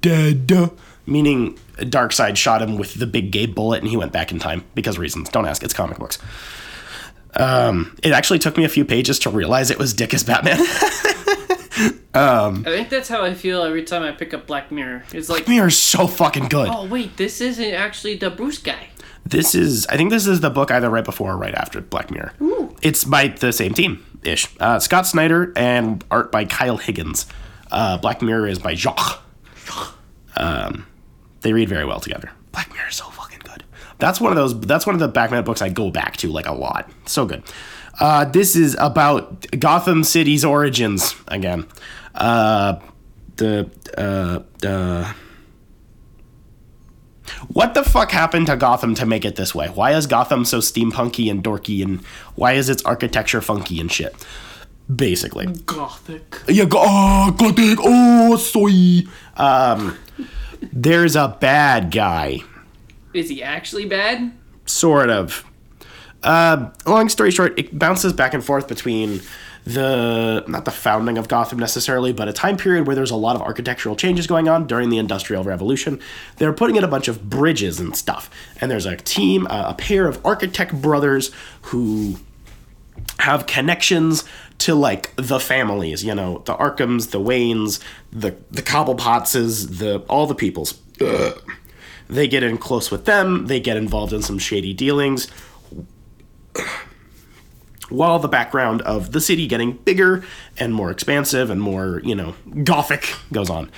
dead, meaning Darkseid shot him with the big gay bullet and he went back in time because reasons. Don't ask. It's comic books. Um, it actually took me a few pages to realize it was Dick as Batman. I think that's how I feel every time I pick up Black Mirror. It's like, Mirror's so fucking good. oh wait, this isn't actually the Bruce guy. This is, I think this is the book either right before or right after Black Mirror. Ooh. It's by the same team ish. Uh, Scott Snyder and art by Kyle Higgins. Uh, Black Mirror is by Jock. Um, they read very well together. Black Mirror is so fucking good. That's one of those. That's one of the Batman books I go back to like a lot. So good. Uh, this is about Gotham City's origins again. Uh, the uh, uh, what the fuck happened to Gotham to make it this way? Why is Gotham so steampunky and dorky and why is its architecture funky and shit? Basically. Gothic. Yeah, go- oh, gothic, oh, soy. Um, there's a bad guy, Is he actually bad? sort of. Uh, long story short, it bounces back and forth between the not the founding of Gotham necessarily, but a time period where there's a lot of architectural changes going on during the Industrial Revolution. They're putting in a bunch of bridges and stuff, and there's a team, a pair of architect brothers who have connections to like the families, you know, the Arkhams, the Waynes, the the Cobblepotses, the all the peoples. Ugh. They get in close with them. They get involved in some shady dealings. While the background of the city getting bigger and more expansive and more, you know, gothic goes on.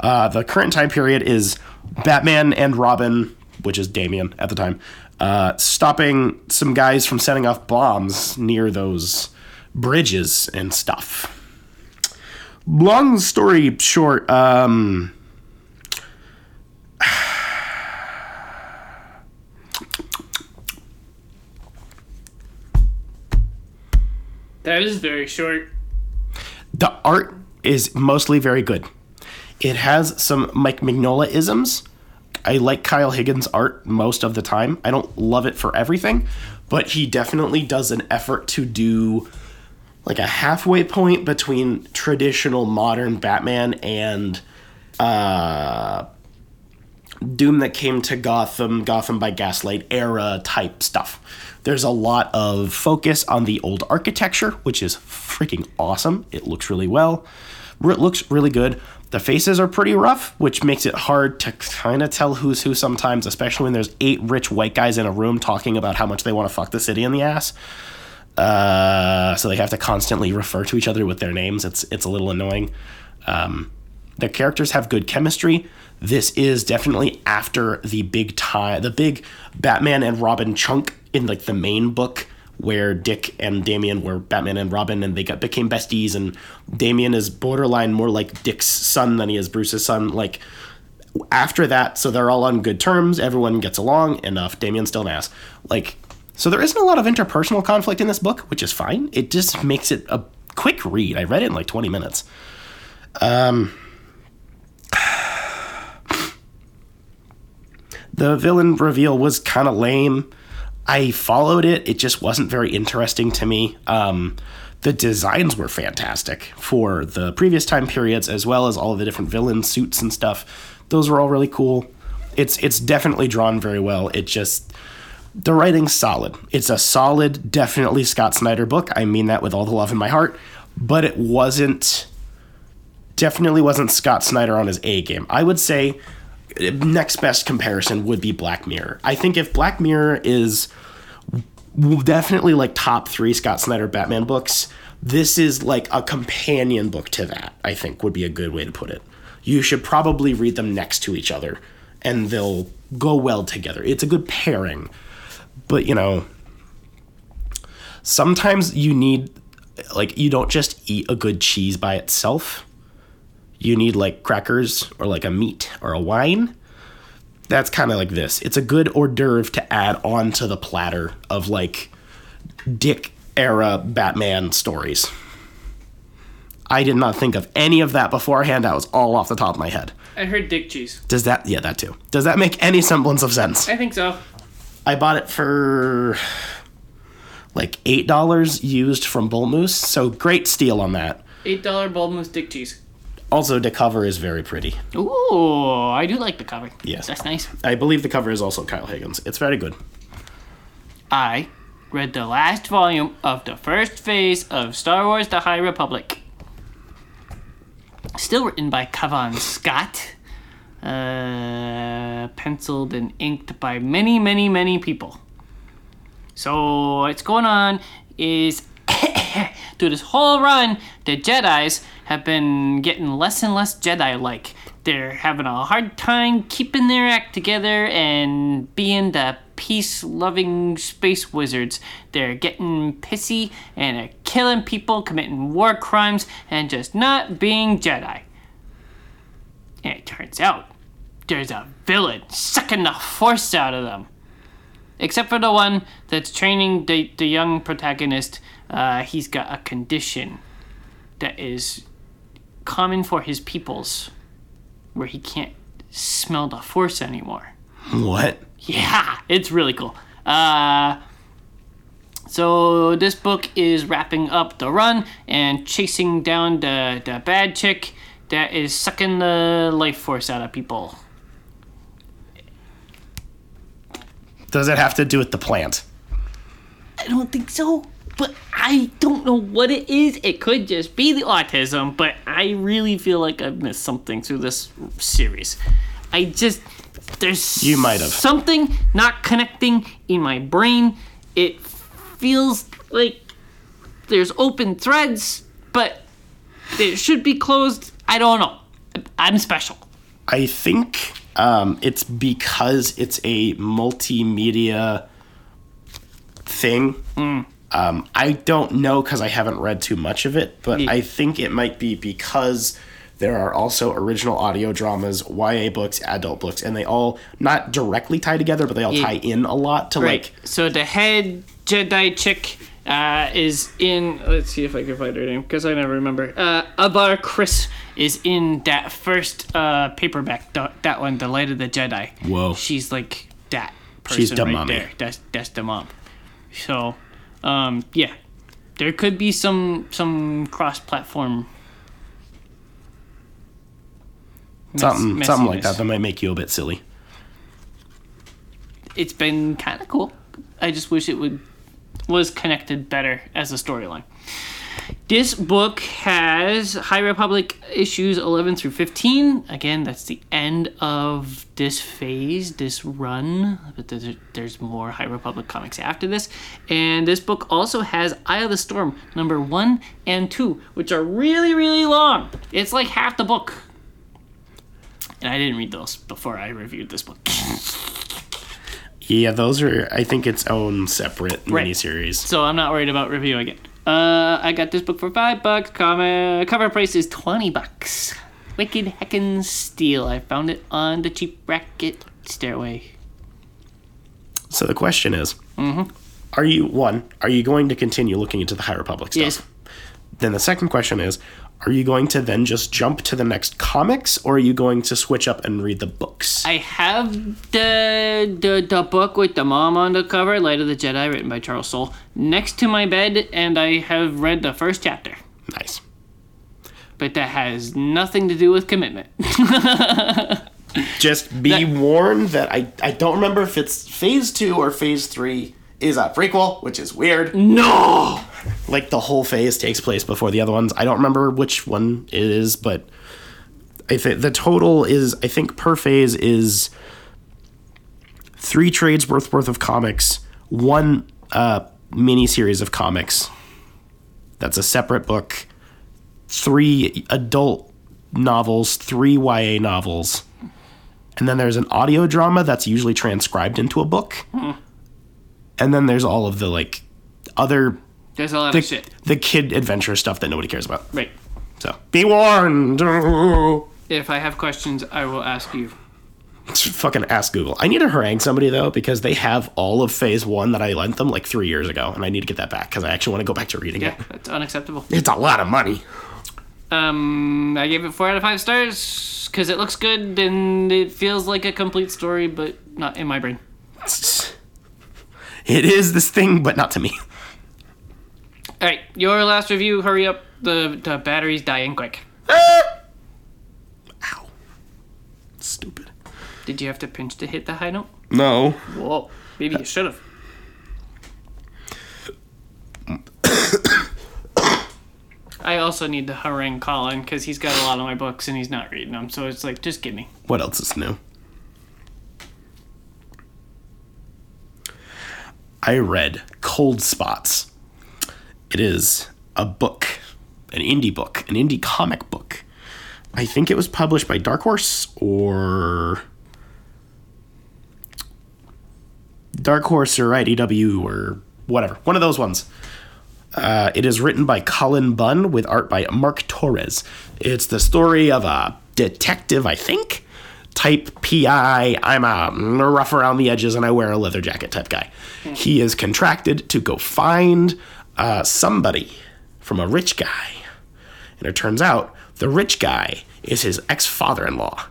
Uh, the current time period is Batman and Robin, which is Damian at the time, uh, stopping some guys from setting off bombs near those bridges and stuff. Long story short, um, That is very short. the art is mostly very good. It has some Mike Mignola isms. I like Kyle Higgins' art most of the time. I don't love it for everything, but he definitely does an effort to do like a halfway point between traditional modern Batman and uh, Doom that came to Gotham, Gotham by Gaslight era type stuff. There's a lot of focus on the old architecture, which is freaking awesome. It looks really well. It looks really good. The faces are pretty rough, which makes it hard to kind of tell who's who sometimes, especially when there's eight rich white guys in a room talking about how much they want to fuck the city in the ass. Uh, so they have to constantly refer to each other with their names. It's it's a little annoying. Um, the characters have good chemistry. This is definitely after the big tie, the big Batman and Robin chunk in like the main book where Dick and Damian were Batman and Robin and they got became besties and Damian is borderline more like Dick's son than he is Bruce's son. Like after that, so they're all on good terms. Everyone gets along enough. Damian's still an ass. Like so there isn't a lot of interpersonal conflict in this book, which is fine. It just makes it a quick read. I read it in like 20 minutes. Um, the villain reveal was kind of lame. I followed it. It just wasn't very interesting to me. Um, the designs were fantastic for the previous time periods, as well as all of the different villain suits and stuff. Those were all really cool. It's it's definitely drawn very well. It just the writing's solid. It's a solid, definitely Scott Snyder book. I mean that with all the love in my heart. But it wasn't definitely wasn't Scott Snyder on his A game. I would say next best comparison would be Black Mirror. I think if Black Mirror is definitely like top three Scott Snyder Batman books, this is like a companion book to that, I think would be a good way to put it. You should probably read them next to each other and they'll go well together. It's a good pairing. But, you know, sometimes you need, like, you don't just eat a good cheese by itself you need like crackers or like a meat or a wine. That's kind of like this. It's a good hors d'oeuvre to add onto the platter of like Dick era Batman stories. I did not think of any of that beforehand. That was all off the top of my head. I heard dick cheese. Does that, yeah, that too. Does that make any semblance of sense? I think so. I bought it for like $8 used from Bull Moose. So great steal on that. $8 Bald Moose dick cheese. Also, the cover is very pretty. Ooh, I do like the cover. Yes. That's nice. I believe the cover is also Kyle Higgins. It's very good. I read the last volume of the first phase of Star Wars The High Republic. Still written by Cavan Scott. Uh, penciled and inked by many, many, many people. So what's going on is through this whole run, the Jedi's have been getting less and less Jedi like. They're having a hard time keeping their act together and being the peace loving space wizards. They're getting pissy and are killing people, committing war crimes, and just not being Jedi. And it turns out there's a villain sucking the force out of them. Except for the one that's training the, the young protagonist, uh, he's got a condition that is common for his peoples where he can't smell the force anymore. What? Yeah, it's really cool. Uh, so this book is wrapping up the run and chasing down the, the bad chick that is sucking the life force out of people. Does it have to do with the plant? I don't think so, but I don't know what it is. It could just be the autism, but I really feel like I've missed something through this series. I just there's You might have. something not connecting in my brain. It feels like there's open threads, but it should be closed. I don't know. I'm special. I think um, it's because it's a multimedia thing. Um, I don't know because I haven't read too much of it, but Yeah. I think it might be because there are also original audio dramas, YA books, adult books, and they all not directly tie together, but they all Yeah. tie in a lot to like. so the head Jedi chick uh, is in. Let's see if I can find her name because I never remember. Uh, Avar Kriss is in that first uh, paperback. That one, The Light of the Jedi. Whoa. She's like that person She's the right mommy. there. That's that's the mom. So, um, yeah, there could be some some cross-platform. mess- Something, something like that that might make you a bit silly. it's been kind of cool. I just wish it would was connected better as a storyline. This book has High Republic issues 11 through 15. Again, that's the end of this phase, this run. But there's, there's more High Republic comics after this. And this book also has Eye of the Storm number 1 and 2, which are really, really long. It's like half the book. And I didn't read those before I reviewed this book. Yeah, those are I think its own separate Right. miniseries. so I'm not worried about reviewing it. Uh, I got this book for five bucks. Cover cover price is twenty bucks. Wicked heckin' steal. I found it on the cheap bracket stairway. So the question is, Mm-hmm. are you one? Are you going to continue looking into the High Republic stuff? Yes. Then the second question is, are you going to then just jump to the next comics, or are you going to switch up and read the books? I have the, the the book with the mom on the cover, Light of the Jedi, written by Charles Soule, next to my bed, and I have read the first chapter. nice. But that has nothing to do with commitment. Just be warned that I I don't remember if it's Phase Two or Phase Three is a prequel, which is weird. no! Like the whole phase takes place before the other ones. I don't remember which one it is, but I think the total is I think per phase is three trades worth worth of comics, one uh, mini series of comics. That's a separate book. Three adult novels, three YA novels, and then there's an audio drama that's usually transcribed into a book. And then there's all of the like other There's a lot the, of shit. the kid adventure stuff that nobody cares about. Right. So be warned. If I have questions, I will ask you. Fucking ask Google. I need to harangue somebody though because they have all of Phase One that I lent them like three years ago, and I need to get that back because I actually want to go back to reading Yeah, it. that's unacceptable. It's a lot of money. Um, I gave it four out of five stars because it looks good and it feels like a complete story, but not in my brain. It is this thing, but not to me. All right, your last review. Hurry up. The the battery's dying quick. Ah! Ow. Stupid. Did you have to pinch to hit the high note? No. Whoa, maybe you should have. I also need to harangue Collin because he's got a lot of my books and he's not reading them. So it's like, just give me. What else is new? I read Cold Spots. It is a book, an indie book, an indie comic book. I think it was published by Dark Horse or Dark Horse or IDW or whatever. One of those ones. Uh, it is written by Cullen Bunn with art by Mark Torres. It's the story of a detective, I think, type PI. I'm a rough around the edges and I wear a leather jacket type guy. He is contracted to go find uh, somebody from a rich guy. And it turns out the rich guy is his ex father in law.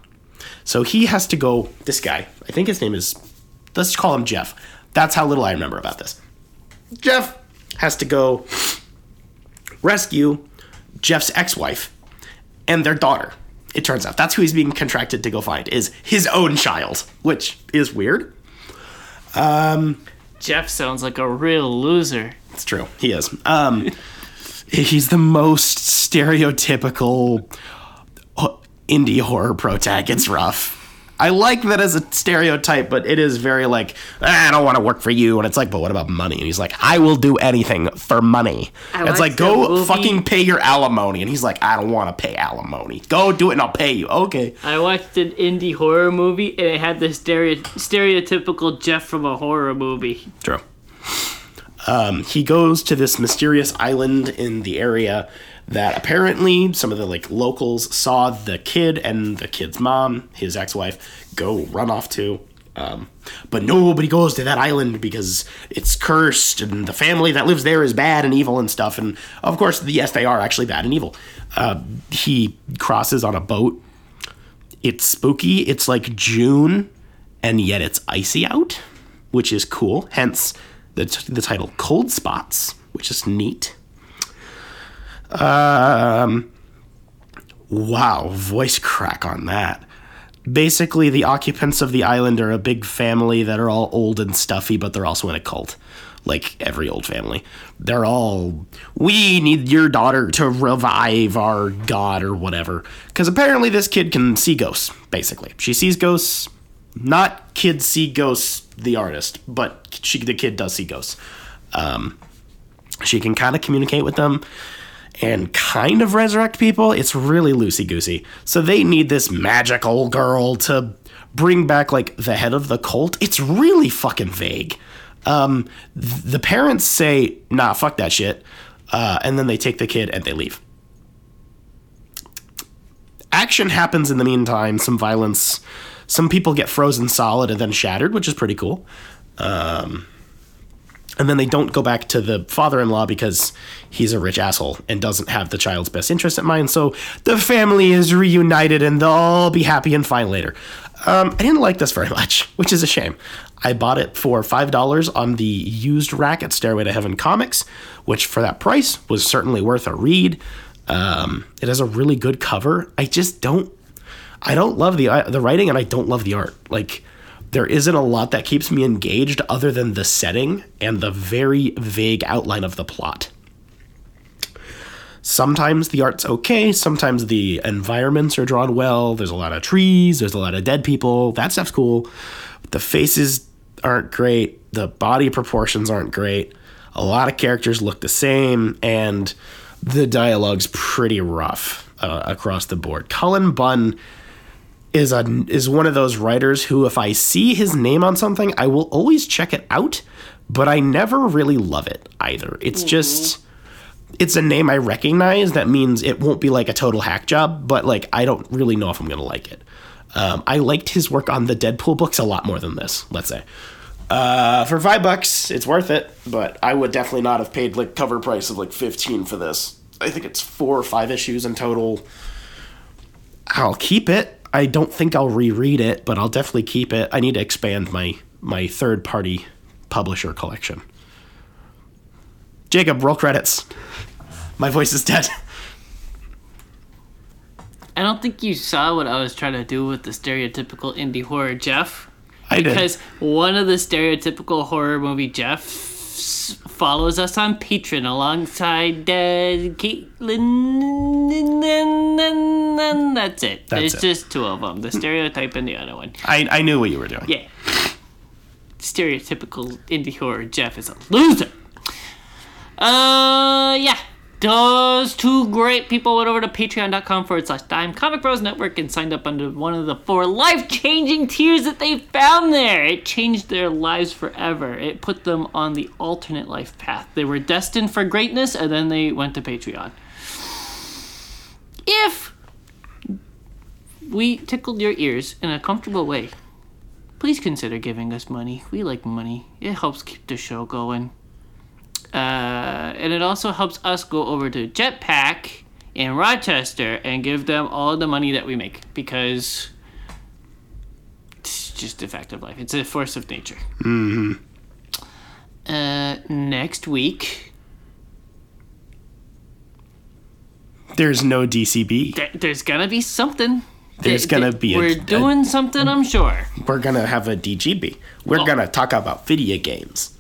So he has to go, this guy, I think his name is, let's call him Jeff. That's how little I remember about this. Jeff has to go rescue Jeff's ex-wife and their daughter. It turns out that's who he's being contracted to go find is his own child, which is weird. Jeff sounds like a real loser. It's true. He is. Um, he's the most stereotypical uh, indie horror protag. It's rough. I like that as a stereotype, but it is very like, "Ah, I don't want to work for you. And it's like, but what about money? And he's like, I will do anything for money. It's like, go movie- fucking pay your alimony. And he's like, I don't want to pay alimony. Go do it and I'll pay you. Okay. I watched an indie horror movie and it had the stereo- stereotypical Jeff from a horror movie. True. Um, he goes to this mysterious island in the area that apparently some of the like locals saw the kid and the kid's mom, his ex-wife, go run off to. Um, but nobody goes to that island because it's cursed and the family that lives there is bad and evil and stuff. And of course, yes, they are actually bad and evil. Uh, he crosses on a boat. It's spooky. It's like June, and yet it's icy out, which is cool. Hence the, t- the title Cold Spots, which is neat. Um, wow, voice crack on that. basically the occupants of the island are a big family that are all old and stuffy, but they're also in a cult. Like every old family. They're all, we need your daughter to revive our god or whatever. Because apparently this kid can see ghosts, basically. She sees ghosts, not kids see ghosts, the artist, but she, the kid does see ghosts. Um, she can kind of communicate with them and kind of resurrect people. It's really loosey goosey. So they need this magical girl to bring back like the head of the cult. It's really fucking vague. Um, th- the parents say, "Nah, fuck that shit," uh, and then they take the kid and they leave. Action happens in the meantime. Some violence. Some people get frozen solid and then shattered, which is pretty cool. Um, and then they don't go back to the father-in-law because he's a rich asshole and doesn't have the child's best interest in mind. So the family is reunited and they'll all be happy and fine later. Um, i didn't like this very much which is a shame. I bought it for $5 on the used rack at stairway to heaven comics which for that price was certainly worth a read. Um, it has a really good cover. I just don't i don't love the uh, the writing and i don't love the art. Like there isn't a lot that keeps me engaged other than the setting and the very vague outline of the plot. Sometimes the art's okay, sometimes the environments are drawn well, there's a lot of trees, there's a lot of dead people, that stuff's cool. The faces aren't great, the body proportions aren't great, a lot of characters look the same, and the dialogue's pretty rough uh, across the board. Cullen Bunn is a is one of those writers who if I see his name on something, I will always check it out, but I never really love it either. It's just it's a name I recognize that means it won't be like a total hack job, but like I don't really know if I'm gonna like it. Um, I liked his work on the Deadpool books a lot more than this. Let's say. Uh, for five bucks, it's worth it, but I would definitely not have paid like cover price of like fifteen for this. I think it's four or five issues in total. I'll keep it. I don't think I'll reread it, but I'll definitely keep it. I need to expand my my third party publisher collection. Jacob, roll credits. My voice is dead. I don't think you saw what I was trying to do with the stereotypical indie horror Jeff. I did. Because one of the stereotypical horror movie Jeffs follows us on Patreon alongside uh, Caitlin, that's it. That's There's it. just two of them: the stereotype and the other one. I, I knew what you were doing. Yeah. Stereotypical indie horror Jeff is a loser. Uh, yeah. Those two great people went over to patreon.com forward slash dime comic bros network and signed up under one of the four life changing tiers that they found there. It changed their lives forever. It put them on the alternate life path. They were destined for greatness and then they went to Patreon. If we tickled your ears in a comfortable way, please consider giving us money. We like money. It helps keep the show going. Uh, and it also helps us go over to Jetpack in Rochester and give them all the money that we make because it's just a fact of life. It's a force of nature. Mm-hmm. Uh, next week, There's no DCB. there, there's gonna be something. There's Th- gonna be a- We're a- doing something, I'm sure. We're gonna have a DGB. We're Oh. gonna talk about video games.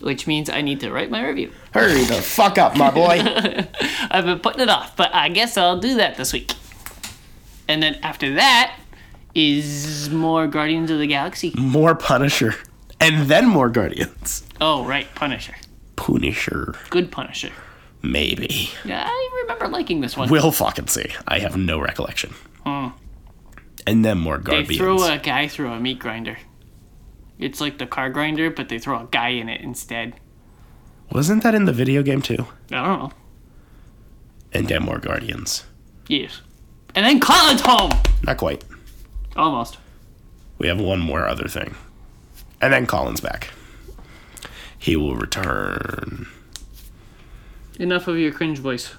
Which means I need to write my review. Hurry the fuck up, my boy. I've been putting it off, but I guess I'll do that this week. And then after that is more Guardians of the Galaxy. more Punisher. And then more Guardians. Oh, right, Punisher. Punisher. Good Punisher. Maybe. Yeah, I remember liking this one. We'll fucking see. I have no recollection. Hmm. And then more guardians. they throw a guy through a meat grinder. It's like the car grinder, but they throw a guy in it instead. Wasn't that in the video game too? I don't know. And then more Guardians. Yes. And then Collin's home! Not quite. Almost. We have one more other thing. And then Collin's back. He will return. Enough of your cringe voice.